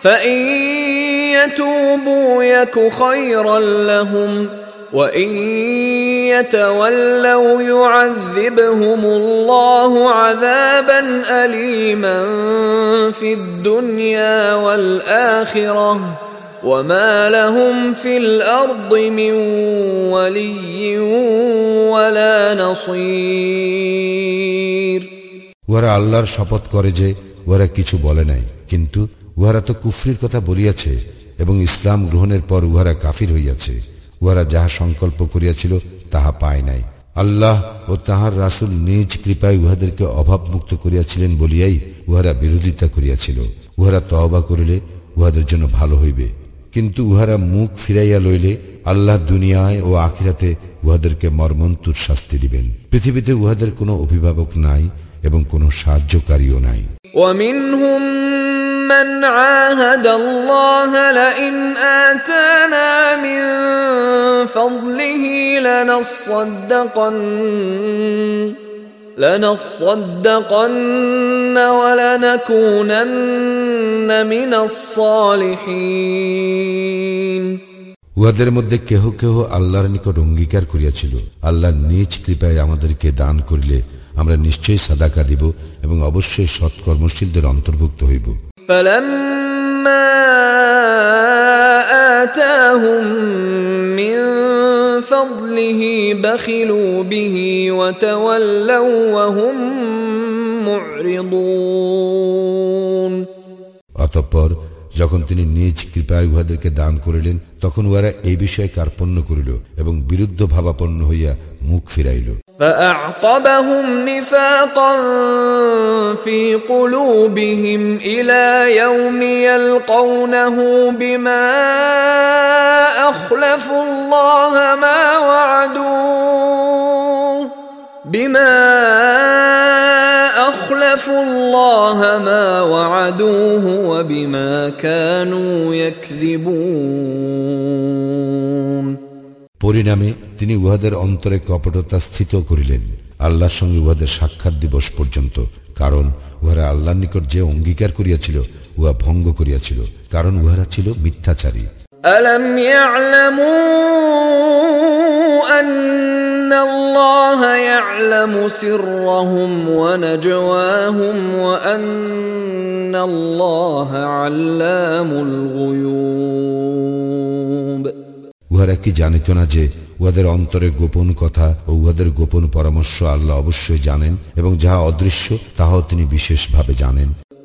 Speaker 2: فإن يتوبوا يك خيرا لهم وإن يتولوا يعذبهم الله عذابا أليما في الدنيا والآخرة وما لهم في الأرض من ولي ولا نصير ওরা আল্লাহর শপথ
Speaker 1: করে যে ওরা কিছু বলে নাই কিন্তু উহারা তো কুফরির কথা বলিয়াছে এবং ইসলাম গ্রহণের পর উহারা কাফির হইয়াছে উহারা যাহা সংকল্প করিয়াছিল তাহা পায় নাই আল্লাহ ও তাহার রাসুল নিজ কৃপায় উহাদেরকে অভাবমুক্ত করিয়াছিলেন বলিয়াই উহারা বিরোধিতা করিয়াছিল উহারা তহবা করিলে উহাদের জন্য ভালো হইবে কিন্তু উহারা মুখ ফিরাইয়া লইলে আল্লাহ দুনিয়ায় ও আখিরাতে উহাদেরকে মর্মন্তুর শাস্তি দিবেন পৃথিবীতে উহাদের কোনো অভিভাবক নাই এবং কোনো সাহায্যকারীও নাই من عاهد الله لئن آتانا من فضله لنصدقن لنصدقن ولنكونن من الصالحين উহাদের মধ্যে কেহ কেহ আল্লাহর নিকট অঙ্গীকার করিয়াছিল আল্লাহ নিজ কৃপায় আমাদেরকে দান করিলে আমরা নিশ্চয়ই সাদাকা দিব এবং অবশ্যই সৎকর্মশীলদের অন্তর্ভুক্ত হইব
Speaker 2: فلما آتاهم من فضله بخلوا به وتولوا وهم معرضون
Speaker 1: অতঃপর যখন তিনি নিজ কৃপায় উহাদেরকে দান করিলেন তখন উহারা এই বিষয়ে কার্পণ্য করিল এবং বিরুদ্ধ ভাবাপন্ন হইয়া
Speaker 2: মুখ ফিরাইল فأعقبهم نفاقا في قلوبهم إلى يوم يلقونه بما أخلفوا الله ما وعدوه পরিণামে তিনি উহাদের অন্তরে
Speaker 1: কপটতা স্থিত করিলেন আল্লাহর সঙ্গে উহাদের সাক্ষাৎ দিবস পর্যন্ত কারণ উহারা আল্লাহর নিকট যে অঙ্গীকার করিয়াছিল উহা ভঙ্গ করিয়াছিল কারণ উহারা ছিল মিথ্যাচারী উহারা কি জানিত না যে উহাদের অন্তরের গোপন কথা ও উহাদের গোপন পরামর্শ আল্লাহ অবশ্যই জানেন এবং যাহা অদৃশ্য তাহাও তিনি বিশেষভাবে জানেন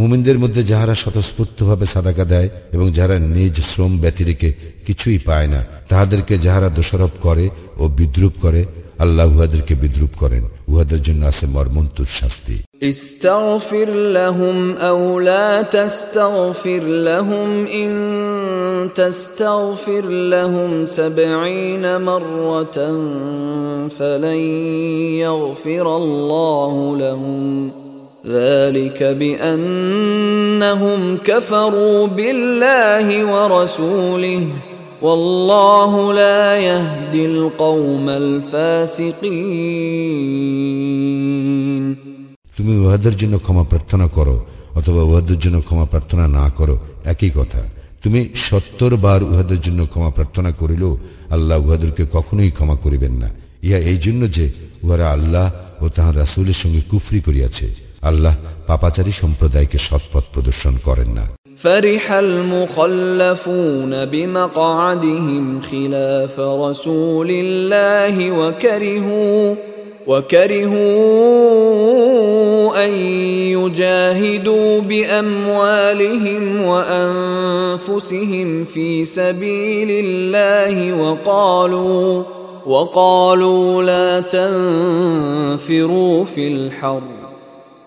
Speaker 1: মুমিনদের মধ্যে যাহারা স্বতঃস্ফূর্তভাবে সাদাকা দেয় এবং যাহারা নিজ শ্রম ব্যতিরেকে কিছুই পায় না তাহাদেরকে যাহারা দোষারোপ করে ও বিদ্রুপ করে আল্লাহ উহাদেরকে বিদ্রুপ করেন উহাদের জন্য আছে মর্মন্তুর শাস্তি استغفر لهم أو لا تستغفر لهم إن تستغفر لهم سبعين
Speaker 2: مرة فلن يغفر الله لهم ذلك بأنهم كفروا بالله ورسوله والله لا يهدي القوم الفاسقين তুমি উহাদের
Speaker 1: জন্য ক্ষমা প্রার্থনা করো অথবা উহাদের জন্য ক্ষমা প্রার্থনা না করো একই কথা তুমি সত্তর বার উহাদের জন্য ক্ষমা প্রার্থনা করিলেও আল্লাহ উহাদেরকে কখনোই ক্ষমা করিবেন না ইহা এই জন্য যে উহারা আল্লাহ ও তাহার রাসুলের সঙ্গে কুফরি করিয়াছে আল্লাহ পাপাচারী সম্প্রদায়কে সৎপথ প্রদর্শন করেন না
Speaker 2: فرح المخلفون بمقعدهم خلاف رسول الله وكرهوا وكرهوا أن يجاهدوا بأموالهم وأنفسهم في سبيل الله وقالوا وقالوا لا تنفروا في الحرب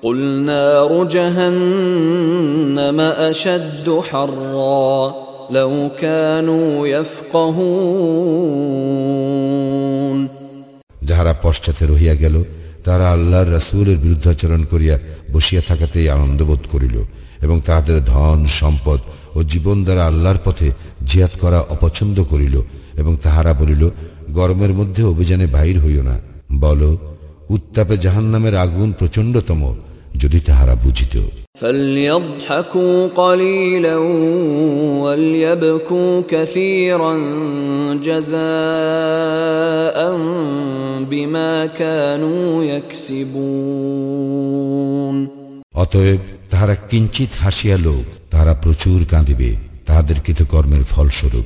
Speaker 2: যাহারা পশ্চাতে রহিয়া
Speaker 1: গেল তারা আল্লাহর রাসূলের বিরুদ্ধাচরণ করিয়া বসিয়া থাকাতেই আনন্দ বোধ করিল এবং তাহাদের ধন সম্পদ ও জীবন দ্বারা আল্লাহর পথে জিহাদ করা অপছন্দ করিল এবং তাহারা বলিল গরমের মধ্যে অভিযানে বাহির হইও না বল উত্তাপে জাহান্নামের আগুন প্রচণ্ডতম যদি তাহারা বুঝিত
Speaker 2: فليضحكوا قليلا وليبكوا كثيرا جزاء بما كانوا يكسبون অতএব
Speaker 1: তাহারা কিঞ্চিত হাসিয়া লোক তাহারা প্রচুর কাঁদিবে তাহাদের কর্মের ফলস্বরূপ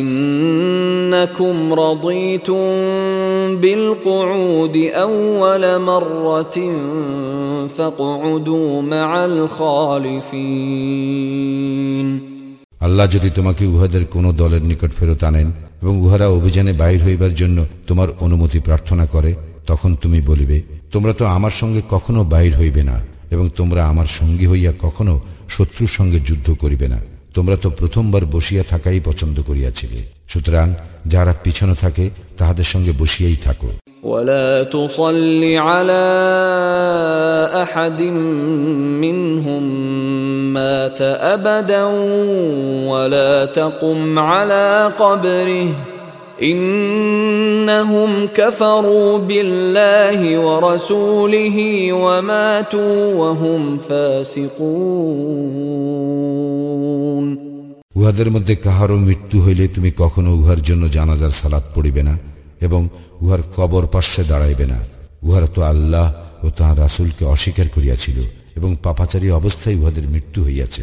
Speaker 2: إنكم رضيتم بالقعود أول
Speaker 1: مرة فاقعدوا مع الخالفين আল্লাহ যদি তোমাকে উহাদের কোন দলের নিকট ফেরত আনেন এবং উহারা অভিযানে বাহির হইবার জন্য তোমার অনুমতি প্রার্থনা করে তখন তুমি বলিবে তোমরা তো আমার সঙ্গে কখনো বাহির হইবে না এবং তোমরা আমার সঙ্গী হইয়া কখনো শত্রুর সঙ্গে যুদ্ধ করিবে না তোমরা তো প্রথমবার বসিয়া থাকাই পছন্দ করিয়াছিলে সুতরাং যারা পিছনে থাকে তাহাদের সঙ্গে বসিয়াই থাকো
Speaker 2: ولا تصل على احد منهم مات ابدا ولا تقم على قبره ইন্নাহুম কাফারু বিল্লাহি ওয়া রাসূলিহি
Speaker 1: ওয়া মাতু উহাদের মধ্যে কাহারও মৃত্যু হইলে তুমি কখনো উহার জন্য জানাজার সালাত পড়িবে না এবং উহার কবর পার্শ্বে দাঁড়াইবে না উহারা তো আল্লাহ ও তাঁর রাসুলকে অস্বীকার করিয়াছিল এবং পাপাচারী অবস্থায় উহাদের মৃত্যু হইয়াছে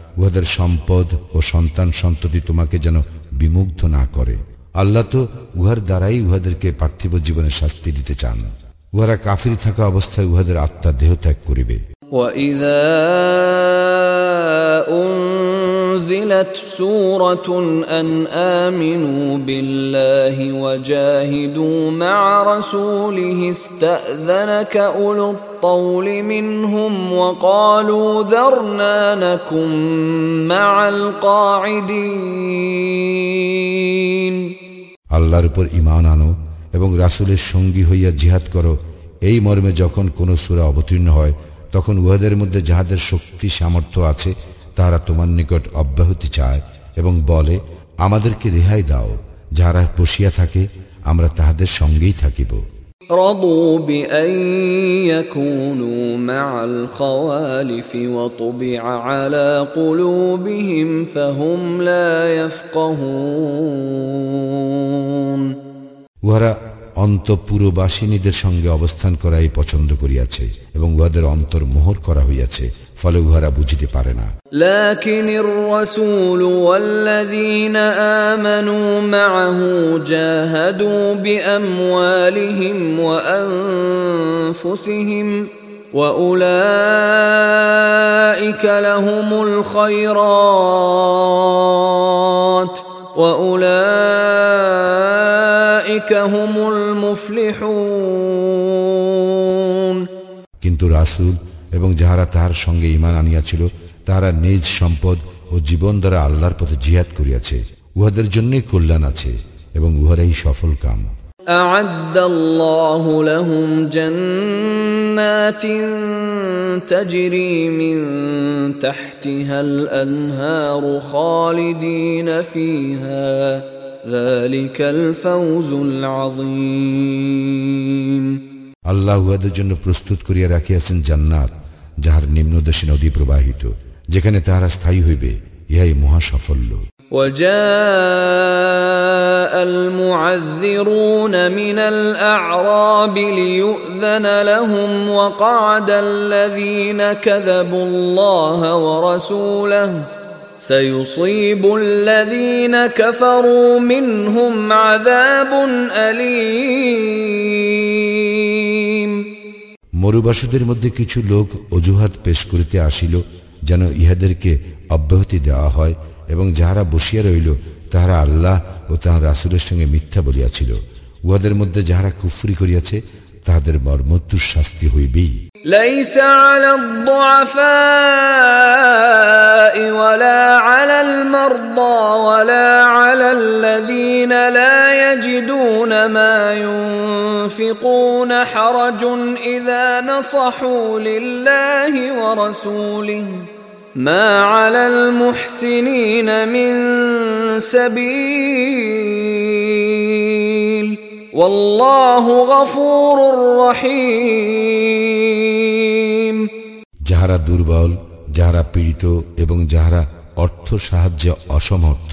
Speaker 1: উহাদের সম্পদ ও সন্তান সন্ততি তোমাকে যেন বিমুগ্ধ না করে আল্লাহ তো উহার দ্বারাই উহাদেরকে পার্থিব জীবনে শাস্তি দিতে চান উহারা কাফির থাকা অবস্থায় উহাদের আত্মা দেহ ত্যাগ করিবে نزلت سورة أن آمنوا بالله وجاهدوا مع رسوله استأذنك أولو الطول منهم وقالوا ذرنا نكن مع القاعدين আল্লাহর উপর ইমান আনো এবং রাসুলের সঙ্গী হইয়া জিহাদ করো এই মর্মে যখন কোন সুরা অবতীর্ণ হয় তখন উহাদের মধ্যে যাহাদের শক্তি সামর্থ্য আছে তারা তোমার নিকট অব্যাহতি চায় এবং বলে আমাদেরকে রেহাই দাও যারা বসিয়া থাকে আমরা তাহাদের সঙ্গেই থাকিব رضوا بأن يكونوا مع الخوالف وطبع على قلوبهم فهم لا يفقهون উহারা অন্তঃপুরবাসিনীদের সঙ্গে অবস্থান করাই পছন্দ করিয়াছে এবং উহাদের অন্তর মোহর করা হইয়াছে
Speaker 2: لكن الرسول والذين آمنوا معه جاهدوا بأموالهم وأنفسهم وأولئك لهم الخيرات وأولئك هم المفلحون কিন্তু রাসূল
Speaker 1: এবং যাহারা তাহার সঙ্গে ইমান আনিয়াছিল তাহারা নিজ সম্পদ ও জীবন দ্বারা আল্লাহর পথে জিহাদ করিয়াছে উহাদের জন্যই কল্যাণ আছে এবং উহারাই সফল
Speaker 2: কাম
Speaker 1: আল্লাহ উহাদের জন্য প্রস্তুত করিয়া রাখিয়াছেন জান্নাত যাহার নিম্নদেশে নদী প্রবাহিত
Speaker 2: যেখানে তাহারা স্থায়ী হইবে ইহাই মহা সাফল্য وجاء المعذرون من الأعراب ليؤذن لهم وقعد الذين كذبوا الله ورسوله سيصيب الذين كفروا منهم عذاب أليم
Speaker 1: মরুবাসুদের মধ্যে কিছু লোক অজুহাত পেশ করিতে আসিল যেন ইহাদেরকে অব্যাহতি দেওয়া হয় এবং যাহারা বসিয়া রইল তাহারা আল্লাহ ও তাহার রাসুলের সঙ্গে মিথ্যা বলিয়াছিল উহাদের মধ্যে যাহারা কুফরি করিয়াছে তাদের
Speaker 2: মর্মত্যুর শাস্তি হইবেই ليس على الضعفاء ولا على المرضى ولا على الذين لا يجدون ما ينفقون حرج إذا نصحوا لله ورسوله ما على المحسنين من سبيل
Speaker 1: যাহারা দুর্বল যাহারা পীড়িত এবং যাহারা অর্থ সাহায্যে অসমর্থ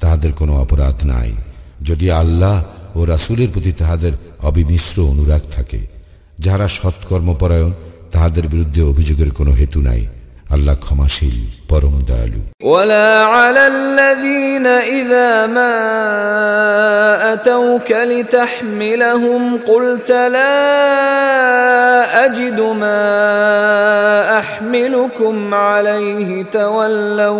Speaker 1: তাহাদের কোনো অপরাধ নাই যদি আল্লাহ ও রাসুলের প্রতি তাহাদের অবিমিশ্র অনুরাগ থাকে যাহারা সৎকর্মপরায়ণ তাহাদের বিরুদ্ধে অভিযোগের কোনো হেতু নাই আল্লাহ ক্ষমাশীল পরম দয়ালু
Speaker 2: ওয়ালা আলাল্লাযীনা ইযা মা আতাউকা লিতাহমিলাহুম কুলতা লা আজিদু মা আহমিলুকুম আলাইহি তাওয়াল্লাউ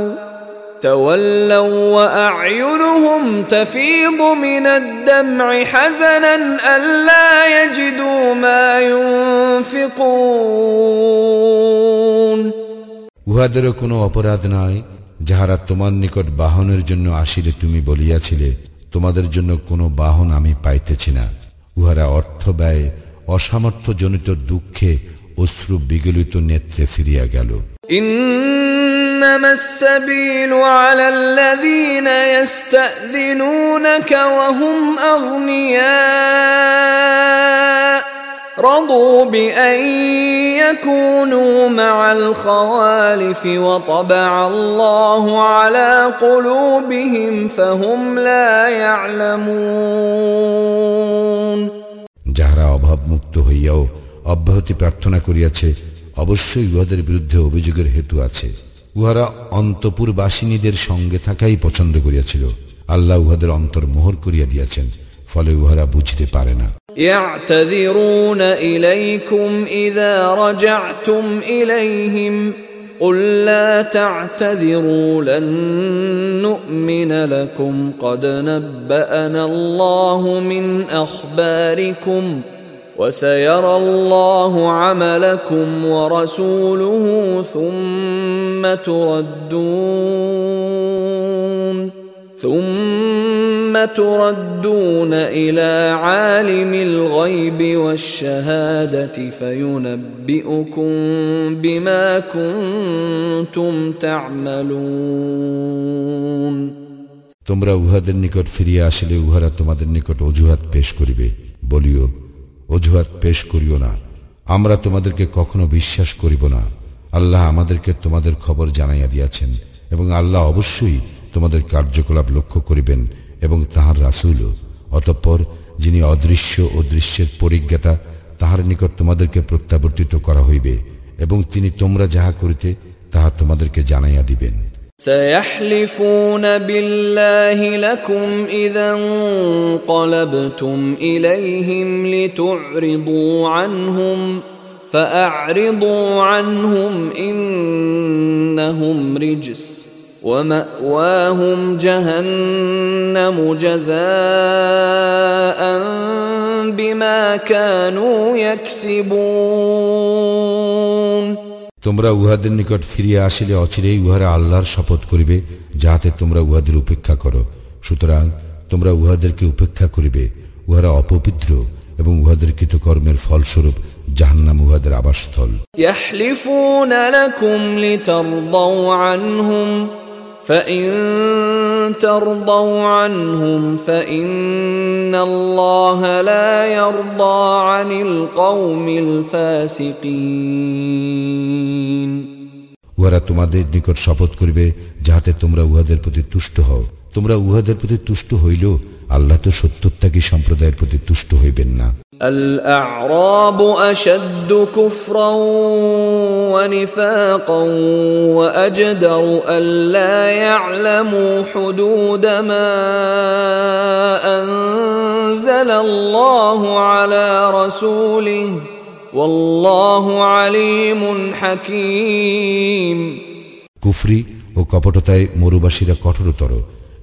Speaker 2: تولوا وأعينهم تفيض من الدمع حزنا ألا يجدوا ما ينفقون
Speaker 1: উহাদেরও কোনো অপরাধ নয় যাহারা তোমার নিকট বাহনের জন্য আসিলে তুমি বলিয়াছিলে তোমাদের জন্য কোনো বাহন আমি পাইতেছি না উহারা অর্থ ব্যয় অসামর্থ্যজনিত দুঃখে অশ্রু বিগলিত নেত্রে ফিরিয়া গেল إنما السبيل على الذين يستأذنونك وهم
Speaker 2: أغنياء رضوا بأن يكونوا مع الخوالف وطبع الله على قلوبهم فهم لا يعلمون
Speaker 1: যাহারা অভাব মুক্ত হইয়াও অব্যাহতি প্রার্থনা করিয়াছে অবশ্যই উহাদের বিরুদ্ধে অভিযোগের হেতু আছে উহারা বাসিনীদের সঙ্গে থাকাই পছন্দ করিয়াছিল আল্লাহ উহাদের অন্তর মোহর করিয়া দিয়াছেন ফলে উহারা বুঝতে পারে না
Speaker 2: يعتذرون اليكم اذا رجعتم اليهم قل لا تعتذروا لن نؤمن لكم قد نبانا الله من اخباركم وسيرى الله عملكم ورسوله ثم تردون ثم تردون إلى عالم الغيب والشهادة
Speaker 1: فينبئكم بما كنتم تعملون তোমরা উহাদের নিকট ফিরিয়া আসিলে উহারা তোমাদের নিকট অজুহাত পেশ করিবে বলিও অজুহাত পেশ করিও না আমরা তোমাদেরকে কখনো বিশ্বাস করিব না আল্লাহ আমাদেরকে তোমাদের খবর জানাইয়া দিয়াছেন এবং আল্লাহ অবশ্যই তোমাদের কার্যকলাপ লক্ষ্য করিবেন এবং তাহার রাসুল অতঃপর যিনি অদৃশ্য ও দৃশ্যের পরিজ্ঞাতা তাহার নিকট তোমাদেরকে প্রত্যাবর্তিত করা হইবে এবং তিনি তোমরা যাহা করিতে তাহা
Speaker 2: তোমাদেরকে জানাইয়া দিবেন سيحلفون بالله لكم إذا انقلبتم إليهم لتعرضوا عنهم فأعرضوا عنهم إنهم رجس وماواهم جهنم
Speaker 1: جزاء بما كانوا يكسبون তোমরা উহাদের নিকট ফিরিয়া আসিলে অচিরেই উহারা আল্লাহর শপথ করিবে যাহাতে তোমরা উহাদের উপেক্ষা করো সুতরাং তোমরা উহাদেরকে উপেক্ষা করিবে উহারা অপবিত্র এবং উহাদের কৃতকর্মের ফলস্বরূপ জাহান্নাম উহাদের
Speaker 2: আবাসস্থল উহারা তোমাদের
Speaker 1: নিকট শপথ করিবে যাহাতে তোমরা উহাদের প্রতি তুষ্ট হও তোমরা উহাদের প্রতি তুষ্ট হইলেও আল্লাহ তো সত্যত্যাগী সম্প্রদায়ের প্রতি তুষ্ট হইবেন না الأعراب
Speaker 2: أشد كفرا ونفاقا وأجدر ألا يعلموا حدود ما أنزل الله على رسوله والله عليم حكيم كفري ও
Speaker 1: কপটতায় মরুবাসীরা কঠোরতর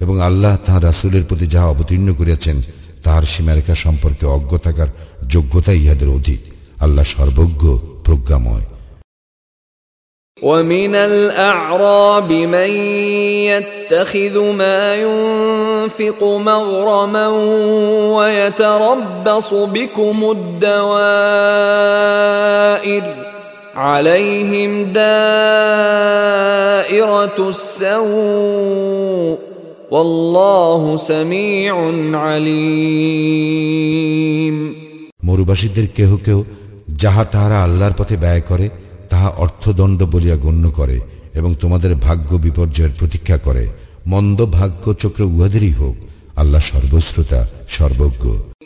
Speaker 1: এবং আল্লাহ তাঁর রাসুলের প্রতি যাহা অবতীর্ণ করিয়াছেন তাহার সীমারেখা সম্পর্কে অজ্ঞ থাকার যোগ্যতা ইহাদের অধিক আল্লাহ সর্বজ্ঞ
Speaker 2: প্রজ্ঞাময় ومن الأعراب من يتخذ ما ينفق مغرما ويتربص بكم الدوائر عليهم دائرة السوء
Speaker 1: মরুবাসীদের কেহ কেউ যাহা তাহারা আল্লাহর পথে ব্যয় করে তাহা অর্থদণ্ড বলিয়া গণ্য করে এবং তোমাদের ভাগ্য বিপর্যয়ের প্রতীক্ষা করে মন্দ ভাগ্য চক্র উহাদেরই হোক আল্লাহ সর্বশ্রোতা সর্বজ্ঞ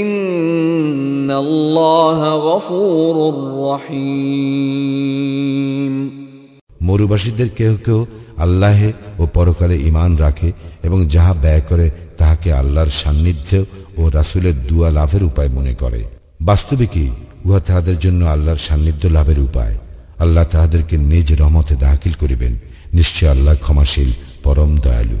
Speaker 1: মরুবাসীদের কেউ কেউ আল্লাহে ও পরকালে ইমান রাখে এবং যাহা ব্যয় করে তাহাকে আল্লাহর সান্নিধ্য ও রাসুলের দুয়া লাভের উপায় মনে করে বাস্তবে কি উহা তাহাদের জন্য আল্লাহর সান্নিধ্য লাভের উপায় আল্লাহ তাহাদেরকে নিজ রহমতে দাখিল করিবেন নিশ্চয় আল্লাহ ক্ষমাশীল পরম দয়ালু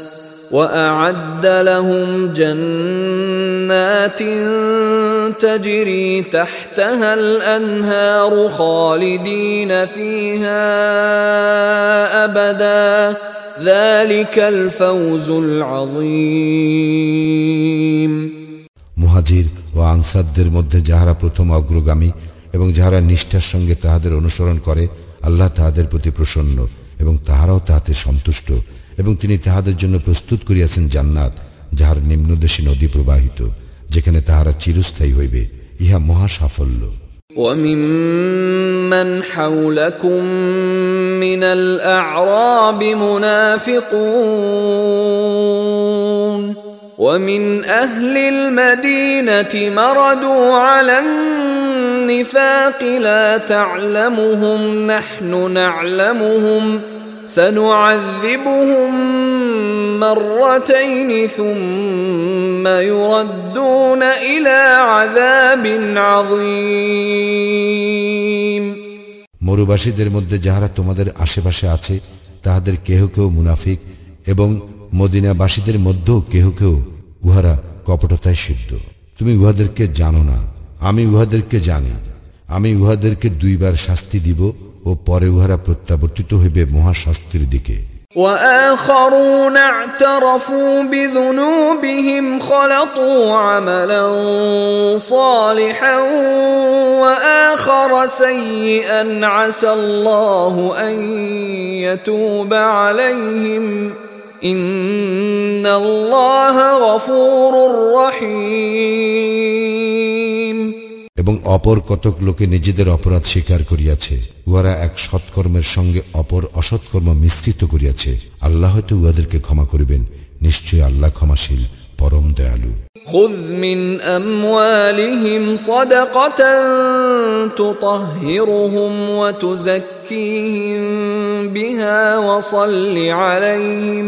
Speaker 2: وأعد لهم جنات تجري تحتها
Speaker 1: الأنهار خالدين فيها أبدا ذلك الفوز العظيم মুহাজির ও আনসারদের মধ্যে যাহারা প্রথম অগ্রগামী এবং যাহারা নিষ্ঠার সঙ্গে তাহাদের অনুসরণ করে আল্লাহ তাহাদের প্রতি প্রসন্ন এবং তাহারাও তাহাতে সন্তুষ্ট এবং তিনি তাহাদের জন্য প্রস্তুত করিয়াছেন জান্নাত যাহার নিম্নদেশী নদী প্রবাহিত যেখানে তাহারা চিরস্থায়ী হইবে ইহা মহা
Speaker 2: সাফল্য وممن حولكم من الأعراب منافقون ومن أهل المدينة مردوا على النفاق لا تعلمهم نحن نعلمهم ۖ سنعذبهم مرتين
Speaker 1: ثم يردون إلى عذاب عظيم মরুবাসীদের মধ্যে যাহারা তোমাদের আশেপাশে আছে তাহাদের কেহ কেউ মুনাফিক এবং মদিনাবাসীদের মধ্যেও কেহ কেউ উহারা কপটতায় সিদ্ধ তুমি উহাদেরকে জানো না আমি উহাদেরকে জানি আমি উহাদেরকে দুইবার শাস্তি দিব ও পরে উহারা প্রত্যাবর্তিত হইবে মহাশাস্তির দিকে وآخرون
Speaker 2: اعترفوا بذنوبهم خلطوا عملا صالحا وآخر سيئا عسى الله أن يتوب عليهم إن الله غفور
Speaker 1: رحيم অপর কতক লোকে নিজেদের অপরাধ স্বীকার করিয়াছে উহারা এক সৎকর্মের সঙ্গে অপর অসৎকর্ম মিশ্রিত করিয়াছে আল্লাহ হয়তো উহাদেরকে ক্ষমা করিবেন নিশ্চয়ই আল্লাহ ক্ষমাশীল পরম দয়ালু خذ من أموالهم صدقة تطهرهم وتزكيهم بها وصل عليهم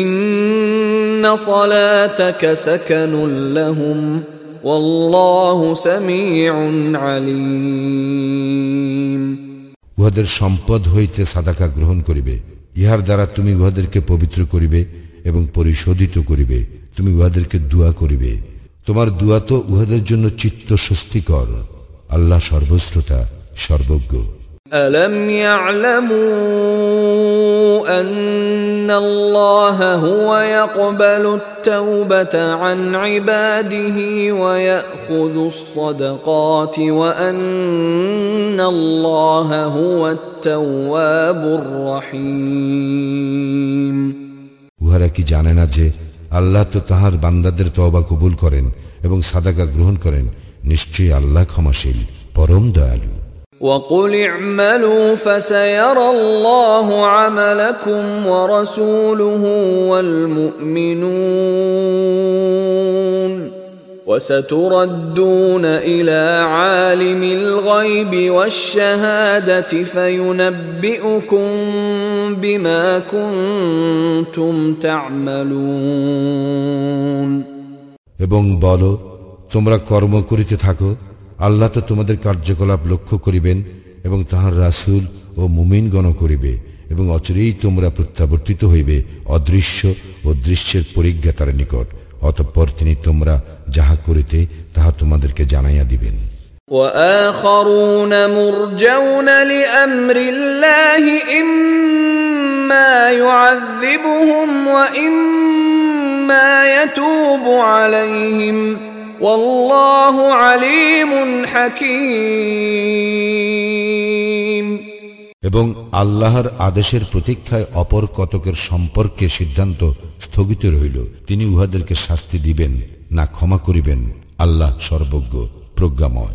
Speaker 1: إن صلاتك سكن لهم উহাদের সম্পদ হইতে সাদাকা গ্রহণ করিবে ইহার দ্বারা তুমি উহাদেরকে পবিত্র করিবে এবং পরিশোধিত করিবে তুমি উহাদেরকে দোয়া করিবে তোমার দোয়া তো উহাদের জন্য চিত্ত স্বস্তিকর
Speaker 2: আল্লাহ
Speaker 1: সর্বশ্রোতা সর্বজ্ঞ ألم يعلموا أن الله هو يقبل التوبة عن عباده ويأخذ الصدقات وأن الله هو التواب الرحيم উহারা কি জানে না যে আল্লাহ তো তাহার বান্দাদের তওবা কবুল করেন এবং সাদাকা গ্রহণ করেন নিশ্চয়ই আল্লাহ ক্ষমাশীল পরম দয়ালু
Speaker 2: وقل اعملوا فسيرى الله عملكم ورسوله والمؤمنون وستردون الى عالم الغيب والشهاده فينبئكم بما كنتم تعملون এবং
Speaker 1: বলো তোমরা কর্ম করিতে থাকো আল্লাহ তো তোমাদের কার্যকলাপ লক্ষ্য করিবেন এবং তাহার রাসুল ও মুমিনগণ করিবে এবং অচিরেই তোমরা প্রত্যাবর্তিত হইবে অদৃশ্য ও দৃশ্যের পরিজ্ঞাতার নিকট অতঃপর তিনি তোমরা যাহা করিতে তাহা তোমাদেরকে জানাইয়া দিবেন وآخرون مرجون لأمر الله إما يعذبهم وإما يتوب عليهم এবং আল্লাহর আদেশের প্রতীক্ষায় অপর কতকের সম্পর্কে সিদ্ধান্ত স্থগিত রইল তিনি উহাদেরকে শাস্তি দিবেন না ক্ষমা করিবেন আল্লাহ সর্বজ্ঞ প্রজ্ঞাময়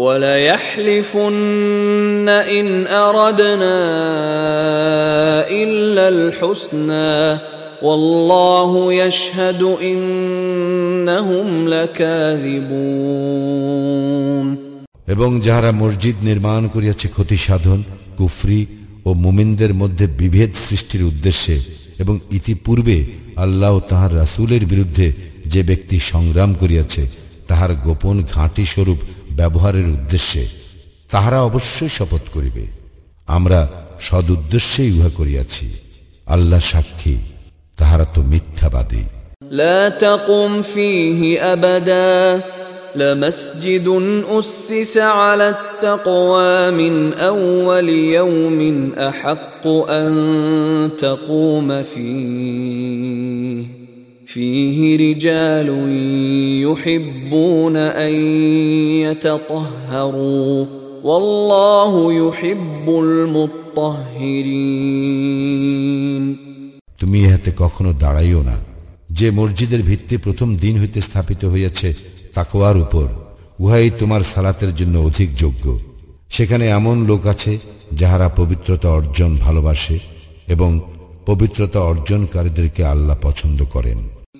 Speaker 2: এবং যাহারা মসজিদ
Speaker 1: নির্মাণ করিয়াছে ক্ষতি সাধন কুফরি ও মুমিনদের মধ্যে বিভেদ সৃষ্টির উদ্দেশ্যে এবং ইতিপূর্বে আল্লাহ তাহার রাসুলের বিরুদ্ধে যে ব্যক্তি সংগ্রাম করিয়াছে তাহার গোপন ঘাঁটি স্বরূপ ব্যবহারের উদ্দেশ্যে তাহারা অবশ্যই শপথ করিবে আমরা সদুদ্দেশ্যেই উহা করিয়াছি আল্লাহ সাক্ষী তাহারা তো মিথ্যাবাদী
Speaker 2: لا تقم فيه أبدا لمسجد أسس على التقوى من أول يوم أحق أن تقوم فيه فيه رجال يحبون أن
Speaker 1: يتطهروا والله يحب المطهرين তুমি ইহাতে কখনো দাঁড়াইও না যে মসজিদের ভিত্তি প্রথম দিন হইতে স্থাপিত হইয়াছে তাকোয়ার উপর উহাই তোমার সালাতের জন্য অধিক যোগ্য সেখানে এমন লোক আছে যাহারা পবিত্রতা অর্জন ভালোবাসে এবং পবিত্রতা অর্জনকারীদেরকে আল্লাহ পছন্দ করেন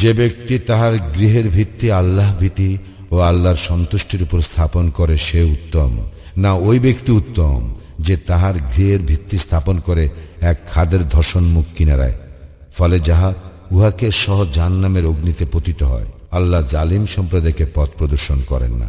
Speaker 1: যে ব্যক্তি তাহার গৃহের ভিত্তি আল্লাহ ভীতি ও আল্লাহর সন্তুষ্টির উপর স্থাপন করে সে উত্তম না ওই ব্যক্তি উত্তম যে তাহার গৃহের ভিত্তি স্থাপন করে এক খাদের ধর্ষণ মুখ কিনারায় ফলে যাহা উহাকে সহ জাহান্নামের অগ্নিতে পতিত হয় আল্লাহ জালিম সম্প্রদায়কে পথ প্রদর্শন করেন না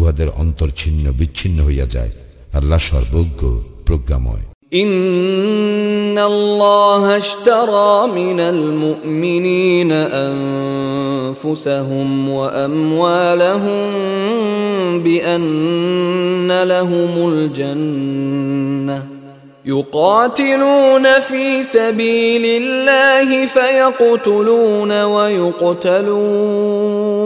Speaker 1: উহাদের অন্তর ছিন্ন বিচ্ছিন্ন হইয়া যায় আল্লাহ সর্বজ্ঞ প্রজ্ঞাময়
Speaker 2: إن الله اشترى من المؤمنين أنفسهم وأموالهم بأن لهم الجنة يقاتلون في سبيل الله فيقتلون ويقتلون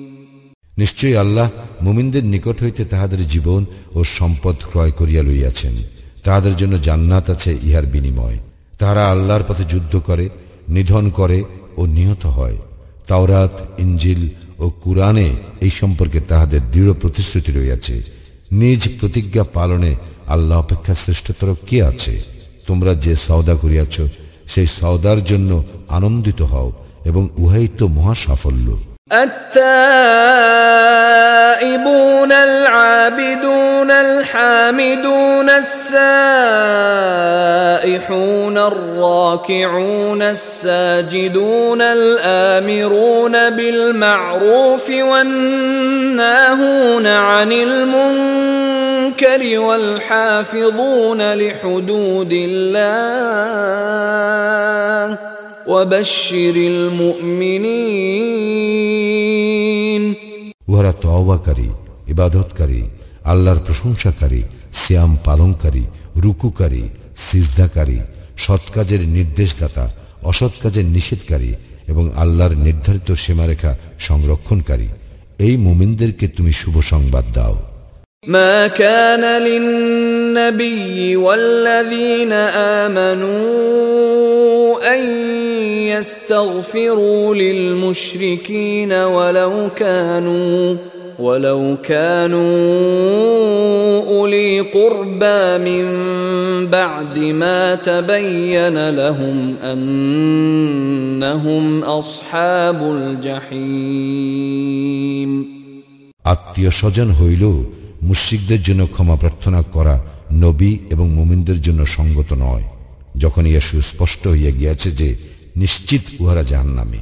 Speaker 1: নিশ্চয়ই আল্লাহ মুমিনদের নিকট হইতে তাহাদের জীবন ও সম্পদ ক্রয় করিয়া লইয়াছেন তাহাদের জন্য জান্নাত আছে ইহার বিনিময় তাহারা আল্লাহর পথে যুদ্ধ করে নিধন করে ও নিহত হয় তাওরাত ইঞ্জিল ও কুরআনে এই সম্পর্কে তাহাদের দৃঢ় প্রতিশ্রুতি রইয়াছে নিজ প্রতিজ্ঞা পালনে আল্লাহ অপেক্ষা শ্রেষ্ঠতর কে আছে তোমরা যে সওদা করিয়াছ সেই সওদার জন্য আনন্দিত হও এবং উহাই তো মহা সাফল্য
Speaker 2: التائبون العابدون الحامدون السائحون الراكعون الساجدون الامرون بالمعروف والناهون عن المنكر والحافظون لحدود الله
Speaker 1: উহারা তওবাকারী ইবাদতকারী আল্লাহর প্রশংসাকারী শ্যাম পালনকারী রুকুকারী সিজদাকারী সৎ কাজের নির্দেশদাতা অসৎ কাজের নিষেধকারী এবং আল্লাহর নির্ধারিত সীমারেখা সংরক্ষণকারী এই মুমিনদেরকে তুমি শুভ সংবাদ দাও
Speaker 2: ما كان للنبي والذين امنوا ان يستغفروا للمشركين ولو كانوا ولو كانوا اولي قربى من بعد ما تبين لهم
Speaker 1: انهم اصحاب الجحيم আত্মীয় স্বজন হইল মুশ্রিকদের জন্য ক্ষমা প্রার্থনা করা নবী এবং মুমিনদের জন্য সঙ্গত নয় যখন ইয়া সুস্পষ্ট হইয়া গিয়াছে যে নিশ্চিত উহারা জাহান্নামী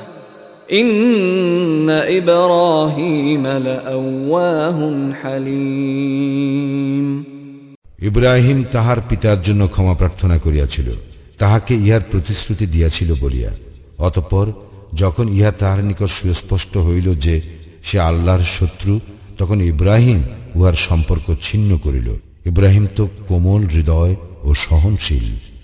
Speaker 2: ইব্রাহিম
Speaker 1: তাহার পিতার জন্য ক্ষমা প্রার্থনা করিয়াছিল তাহাকে ইহার প্রতিশ্রুতি দিয়াছিল বলিয়া অতঃপর যখন ইহা তাহার নিকট সুস্পষ্ট হইল যে সে আল্লাহর শত্রু তখন ইব্রাহিম উহার সম্পর্ক ছিন্ন করিল ইব্রাহিম তো কোমল হৃদয় ও সহনশীল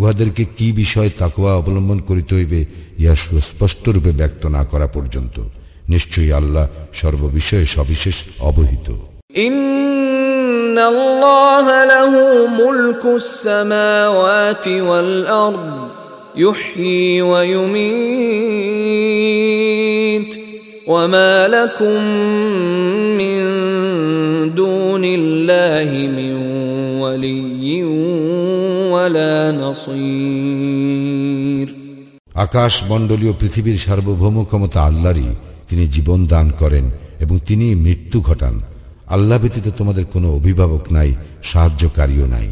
Speaker 1: উহাদেরকে কি বিষয়ে তাকোয়া অবলম্বন করিতে হইবে ইহা সুস্পষ্টরূপে ব্যক্ত না করা পর্যন্ত নিশ্চয়ই আল্লাহ সর্ববিষয়ে সবিশেষ অবহিত وما لكم من دون আকাশ মন্ডলীয় পৃথিবীর সার্বভৌম ক্ষমতা আল্লাহরই তিনি জীবন দান করেন এবং তিনি মৃত্যু ঘটান আল্লাহ ব্যতীত তোমাদের কোনো অভিভাবক নাই সাহায্যকারীও নাই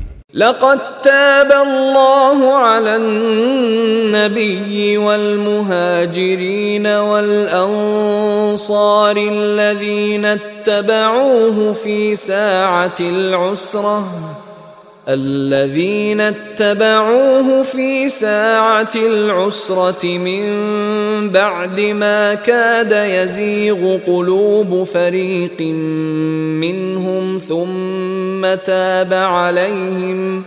Speaker 1: لقد تاب الله على النبي والمهاجرين
Speaker 2: والأنصار الذين اتبعوه في ساعة العسرة الذين اتبعوه في ساعة العسرة من بعد ما كاد يزيغ قلوب فريق منهم ثم تاب عليهم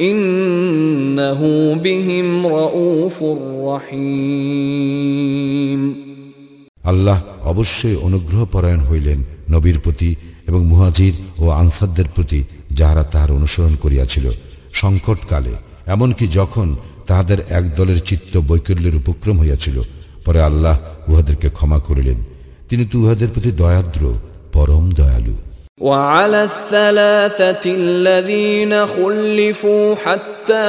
Speaker 2: إنه بهم رؤوف رحيم আল্লাহ অবশ্যই অনুগ্রহ পরায়ণ হইলেন নবীর প্রতি এবং মুহাজির ও আনসারদের
Speaker 1: প্রতি
Speaker 2: যাহারা তাহার অনুসরণ করিয়াছিল সংকটকালে
Speaker 1: এমনকি যখন তাহাদের এক দলের চিত্ত বৈকল্যের উপক্রম হইয়াছিল পরে আল্লাহ উহাদেরকে ক্ষমা করিলেন তিনি তো উহাদের প্রতি দয়াদ্র পরম দয়ালু وعلى الثلاثة الذين خلفوا حتى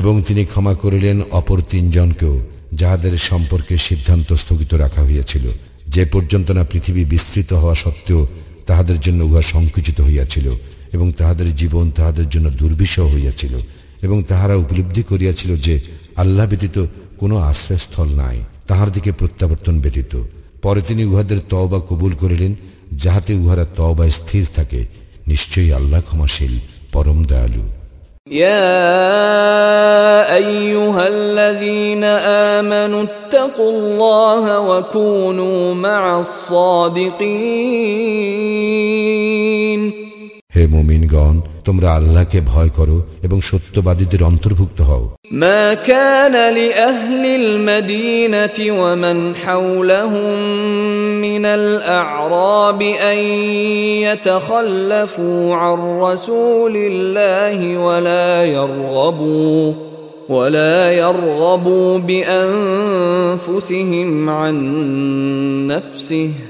Speaker 1: এবং তিনি ক্ষমা করিলেন অপর তিনজনকেও যাহাদের সম্পর্কে সিদ্ধান্ত স্থগিত রাখা হইয়াছিল যে পর্যন্ত না পৃথিবী বিস্তৃত হওয়া সত্ত্বেও তাহাদের জন্য উহা সংকুচিত হইয়াছিল এবং তাহাদের জীবন তাহাদের জন্য দুর্বিষহ হইয়াছিল এবং তাহারা উপলব্ধি করিয়াছিল যে আল্লাহ ব্যতীত কোনো আশ্রয়স্থল নাই তাহার দিকে প্রত্যাবর্তন ব্যতীত পরে তিনি উহাদের তওবা কবুল করিলেন যাহাতে উহারা তবায় স্থির থাকে নিশ্চয়ই আল্লাহ ক্ষমাশীল পরম দয়ালু يا
Speaker 2: ايها الذين امنوا اتقوا الله وكونوا مع
Speaker 1: الصادقين হে মুমিনগণ তোমরা আল্লাহকে ভয় করো
Speaker 2: এবং সত্যবাদীদের অন্তর্ভুক্ত হও ما كان لأهل المدينة ومن حولهم من الأعراب أن يتخلفوا عن رسول الله ولا يرغبوا ولا يرغبوا بأنفسهم عن نفسه ۖ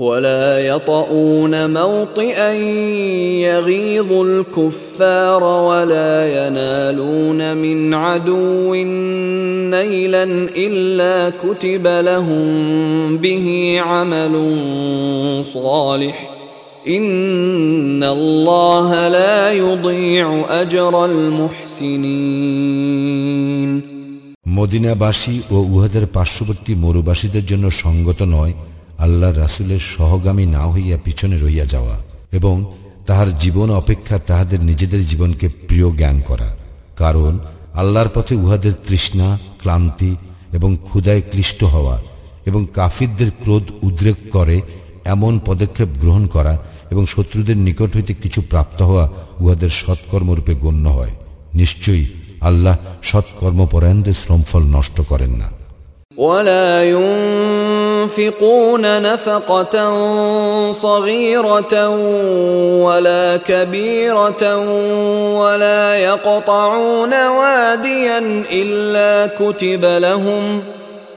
Speaker 2: ولا يطؤون موطئا يغيظ الكفار ولا ينالون من عدو نيلا الا كتب لهم به عمل صالح ان الله لا يضيع اجر المحسنين মদিনাবাসী ও উহাদের পার্শ্ববর্তী
Speaker 1: মরুবাসীদের জন্য সঙ্গত নয় আল্লাহ রাসুলের সহগামী না হইয়া পিছনে রইয়া যাওয়া এবং তাহার জীবন অপেক্ষা তাহাদের নিজেদের জীবনকে প্রিয় জ্ঞান করা কারণ আল্লাহর পথে উহাদের তৃষ্ণা ক্লান্তি এবং ক্ষুদায় ক্লিষ্ট হওয়া এবং কাফিরদের ক্রোধ উদ্রেক করে এমন পদক্ষেপ গ্রহণ করা এবং শত্রুদের নিকট হইতে কিছু প্রাপ্ত হওয়া উহাদের সৎকর্মরূপে গণ্য হয় নিশ্চয়ই আল্লাহ সৎকর্মপরায়ণদের শ্রমফল নষ্ট করেন না
Speaker 2: ينفقون نفقة صغيرة ولا كبيرة ولا يقطعون واديا إلا كتب لهم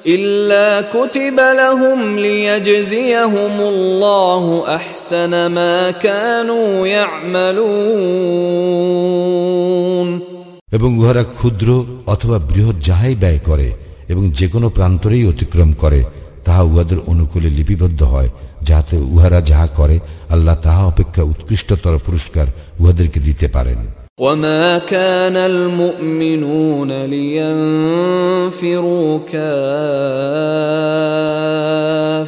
Speaker 2: إلا كتب لهم ليجزيهم الله أحسن ما كانوا يعملون এবং উহারা ক্ষুদ্র
Speaker 1: অথবা বৃহৎ যাহাই ব্যয় করে এবং যে কোনো প্রান্তরেই অতিক্রম করে তাহা উহাদের অনুকূলে লিপিবদ্ধ হয় যাহাতে উহারা যাহা করে আল্লাহ তাহা অপেক্ষা উৎকৃষ্টতর পুরস্কার উহাদেরকে দিতে পারেন وَمَا
Speaker 2: كَانَ الْمُؤْمِنُونَ لِيَنْفِرُوا كَافَّةً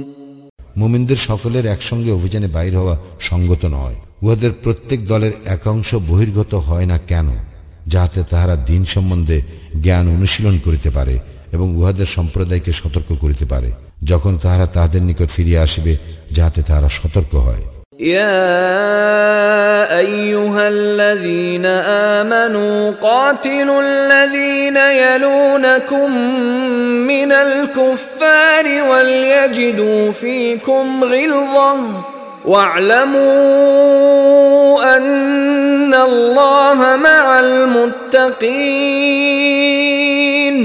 Speaker 1: মুমিনদের সকলের একসঙ্গে অভিযানে বাইর হওয়া সঙ্গত নয় উহাদের প্রত্যেক দলের একাংশ বহির্গত হয় না কেন যাহাতে তাহারা দিন সম্বন্ধে জ্ঞান অনুশীলন করিতে পারে এবং উহাদের সম্প্রদায়কে সতর্ক করিতে পারে যখন তাহারা তাহাদের নিকট ফিরিয়া আসিবে যাহাতে তাহারা সতর্ক হয় يا
Speaker 2: ايها الذين امنوا قاتلوا الذين يلونكم من الكفار وليجدوا فيكم غلظه واعلموا ان الله مع المتقين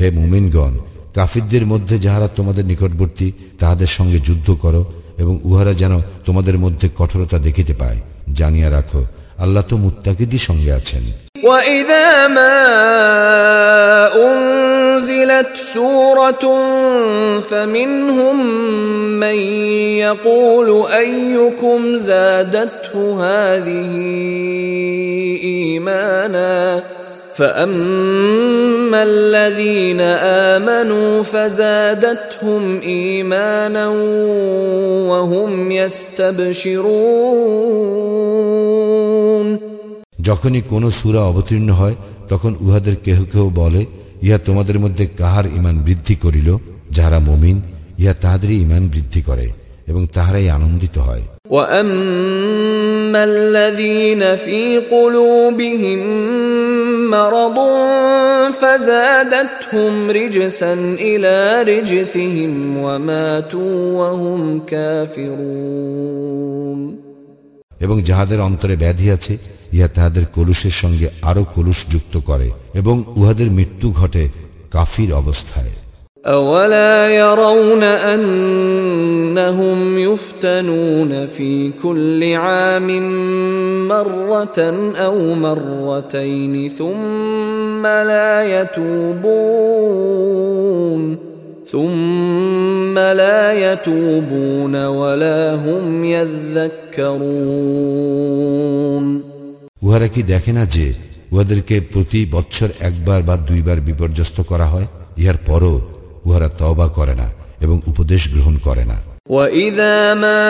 Speaker 2: হে
Speaker 1: মুমিনগণ কাফিরদের মধ্যে যাহারা তোমাদের নিকটবর্তী তাহাদের সঙ্গে যুদ্ধ করো এবং উহারা যেন তোমাদের মধ্যে কঠোরতা দেখিতে পায় জানিয়া রাখো আল্লাহ তো মুত্তাকিদি সঙ্গে আছেন
Speaker 2: وَإِذَا فأما الذين آمنوا فزادتهم إيمانا
Speaker 1: وهم يستبشرون যখনই কোন সূরা অবতীর্ণ হয় তখন উহাদের কেহ কেহ বলে ইহা তোমাদের মধ্যে কাহার ইমান বৃদ্ধি করিল যারা মমিন ইহা তাহাদেরই ইমান বৃদ্ধি করে এবং তাহারাই আনন্দিত
Speaker 2: হয় أما الذين في قلوبهم مرض فزادتهم
Speaker 1: رجسا إلى رجسهم وماتوا وهم كافرون এবং যাহাদের অন্তরে ব্যাধি আছে ইহা তাহাদের কলুষের সঙ্গে আরো কলুষ যুক্ত করে এবং উহাদের মৃত্যু ঘটে কাফির অবস্থায় أولا يرون
Speaker 2: أنهم يفتنون في كل عام مرة أو مرتين ثم لا يتوبون ثم لا يتوبون ولا هم يذكرون
Speaker 1: উহারা কি দেখে না যে উহাদেরকে প্রতি বছর একবার বা দুইবার বিপর্যস্ত করা হয় ইহার পরও উহারা তবা করে না এবং উপদেশ গ্রহণ করে না
Speaker 2: وإذا ما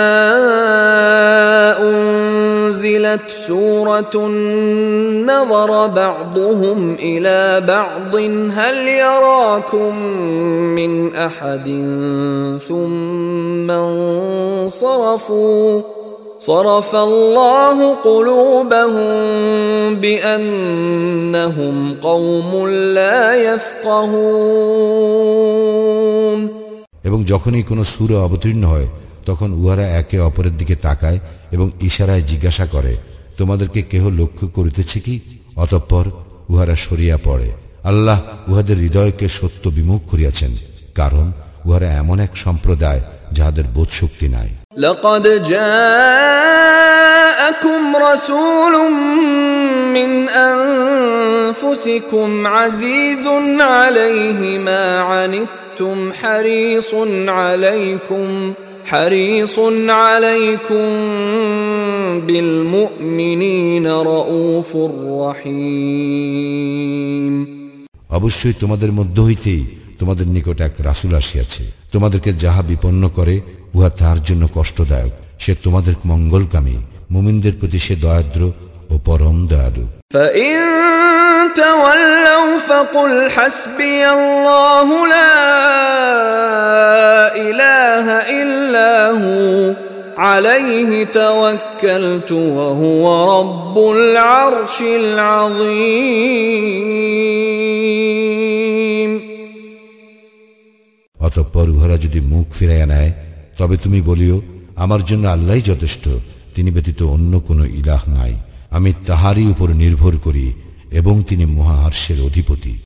Speaker 2: أنزلت سورة نظر بعضهم إلى بعض هل يراكم من أحد ثم انصرفوا এবং যখনই
Speaker 1: কোনো সুর অবতীর্ণ হয় তখন উহারা একে অপরের দিকে তাকায় এবং ইশারায় জিজ্ঞাসা করে তোমাদেরকে কেহ লক্ষ্য করিতেছে কি অতঃপর উহারা সরিয়া পড়ে আল্লাহ উহাদের হৃদয়কে সত্য বিমুখ করিয়াছেন কারণ উহারা এমন এক সম্প্রদায় যাহাদের বোধশক্তি নাই لقد
Speaker 2: جاءكم رسول من انفسكم عزيز عليه ما عنتم حريص عليكم حريص عليكم بالمؤمنين رؤوف رحيم অবশ্যই তোমাদের মধ্য হইতেই তোমাদের
Speaker 1: নিকট এক রাসূল আসিয়াছে তোমাদেরকে যাহা বিপন্ন করে উহা তার জন্য কষ্টদায়ক সে তোমাদের মঙ্গলকামী মুমিনদের প্রতি সে দয়াদ্র ও পরম
Speaker 2: দয়ালু تولوا
Speaker 1: অতঃপর উহারা যদি মুখ ফিরাইয়া নেয় তবে তুমি বলিও আমার জন্য আল্লাহ যথেষ্ট তিনি ব্যতীত অন্য কোনো ইলাহ নাই আমি তাহারই উপর নির্ভর করি এবং তিনি মহাহর্ষের অধিপতি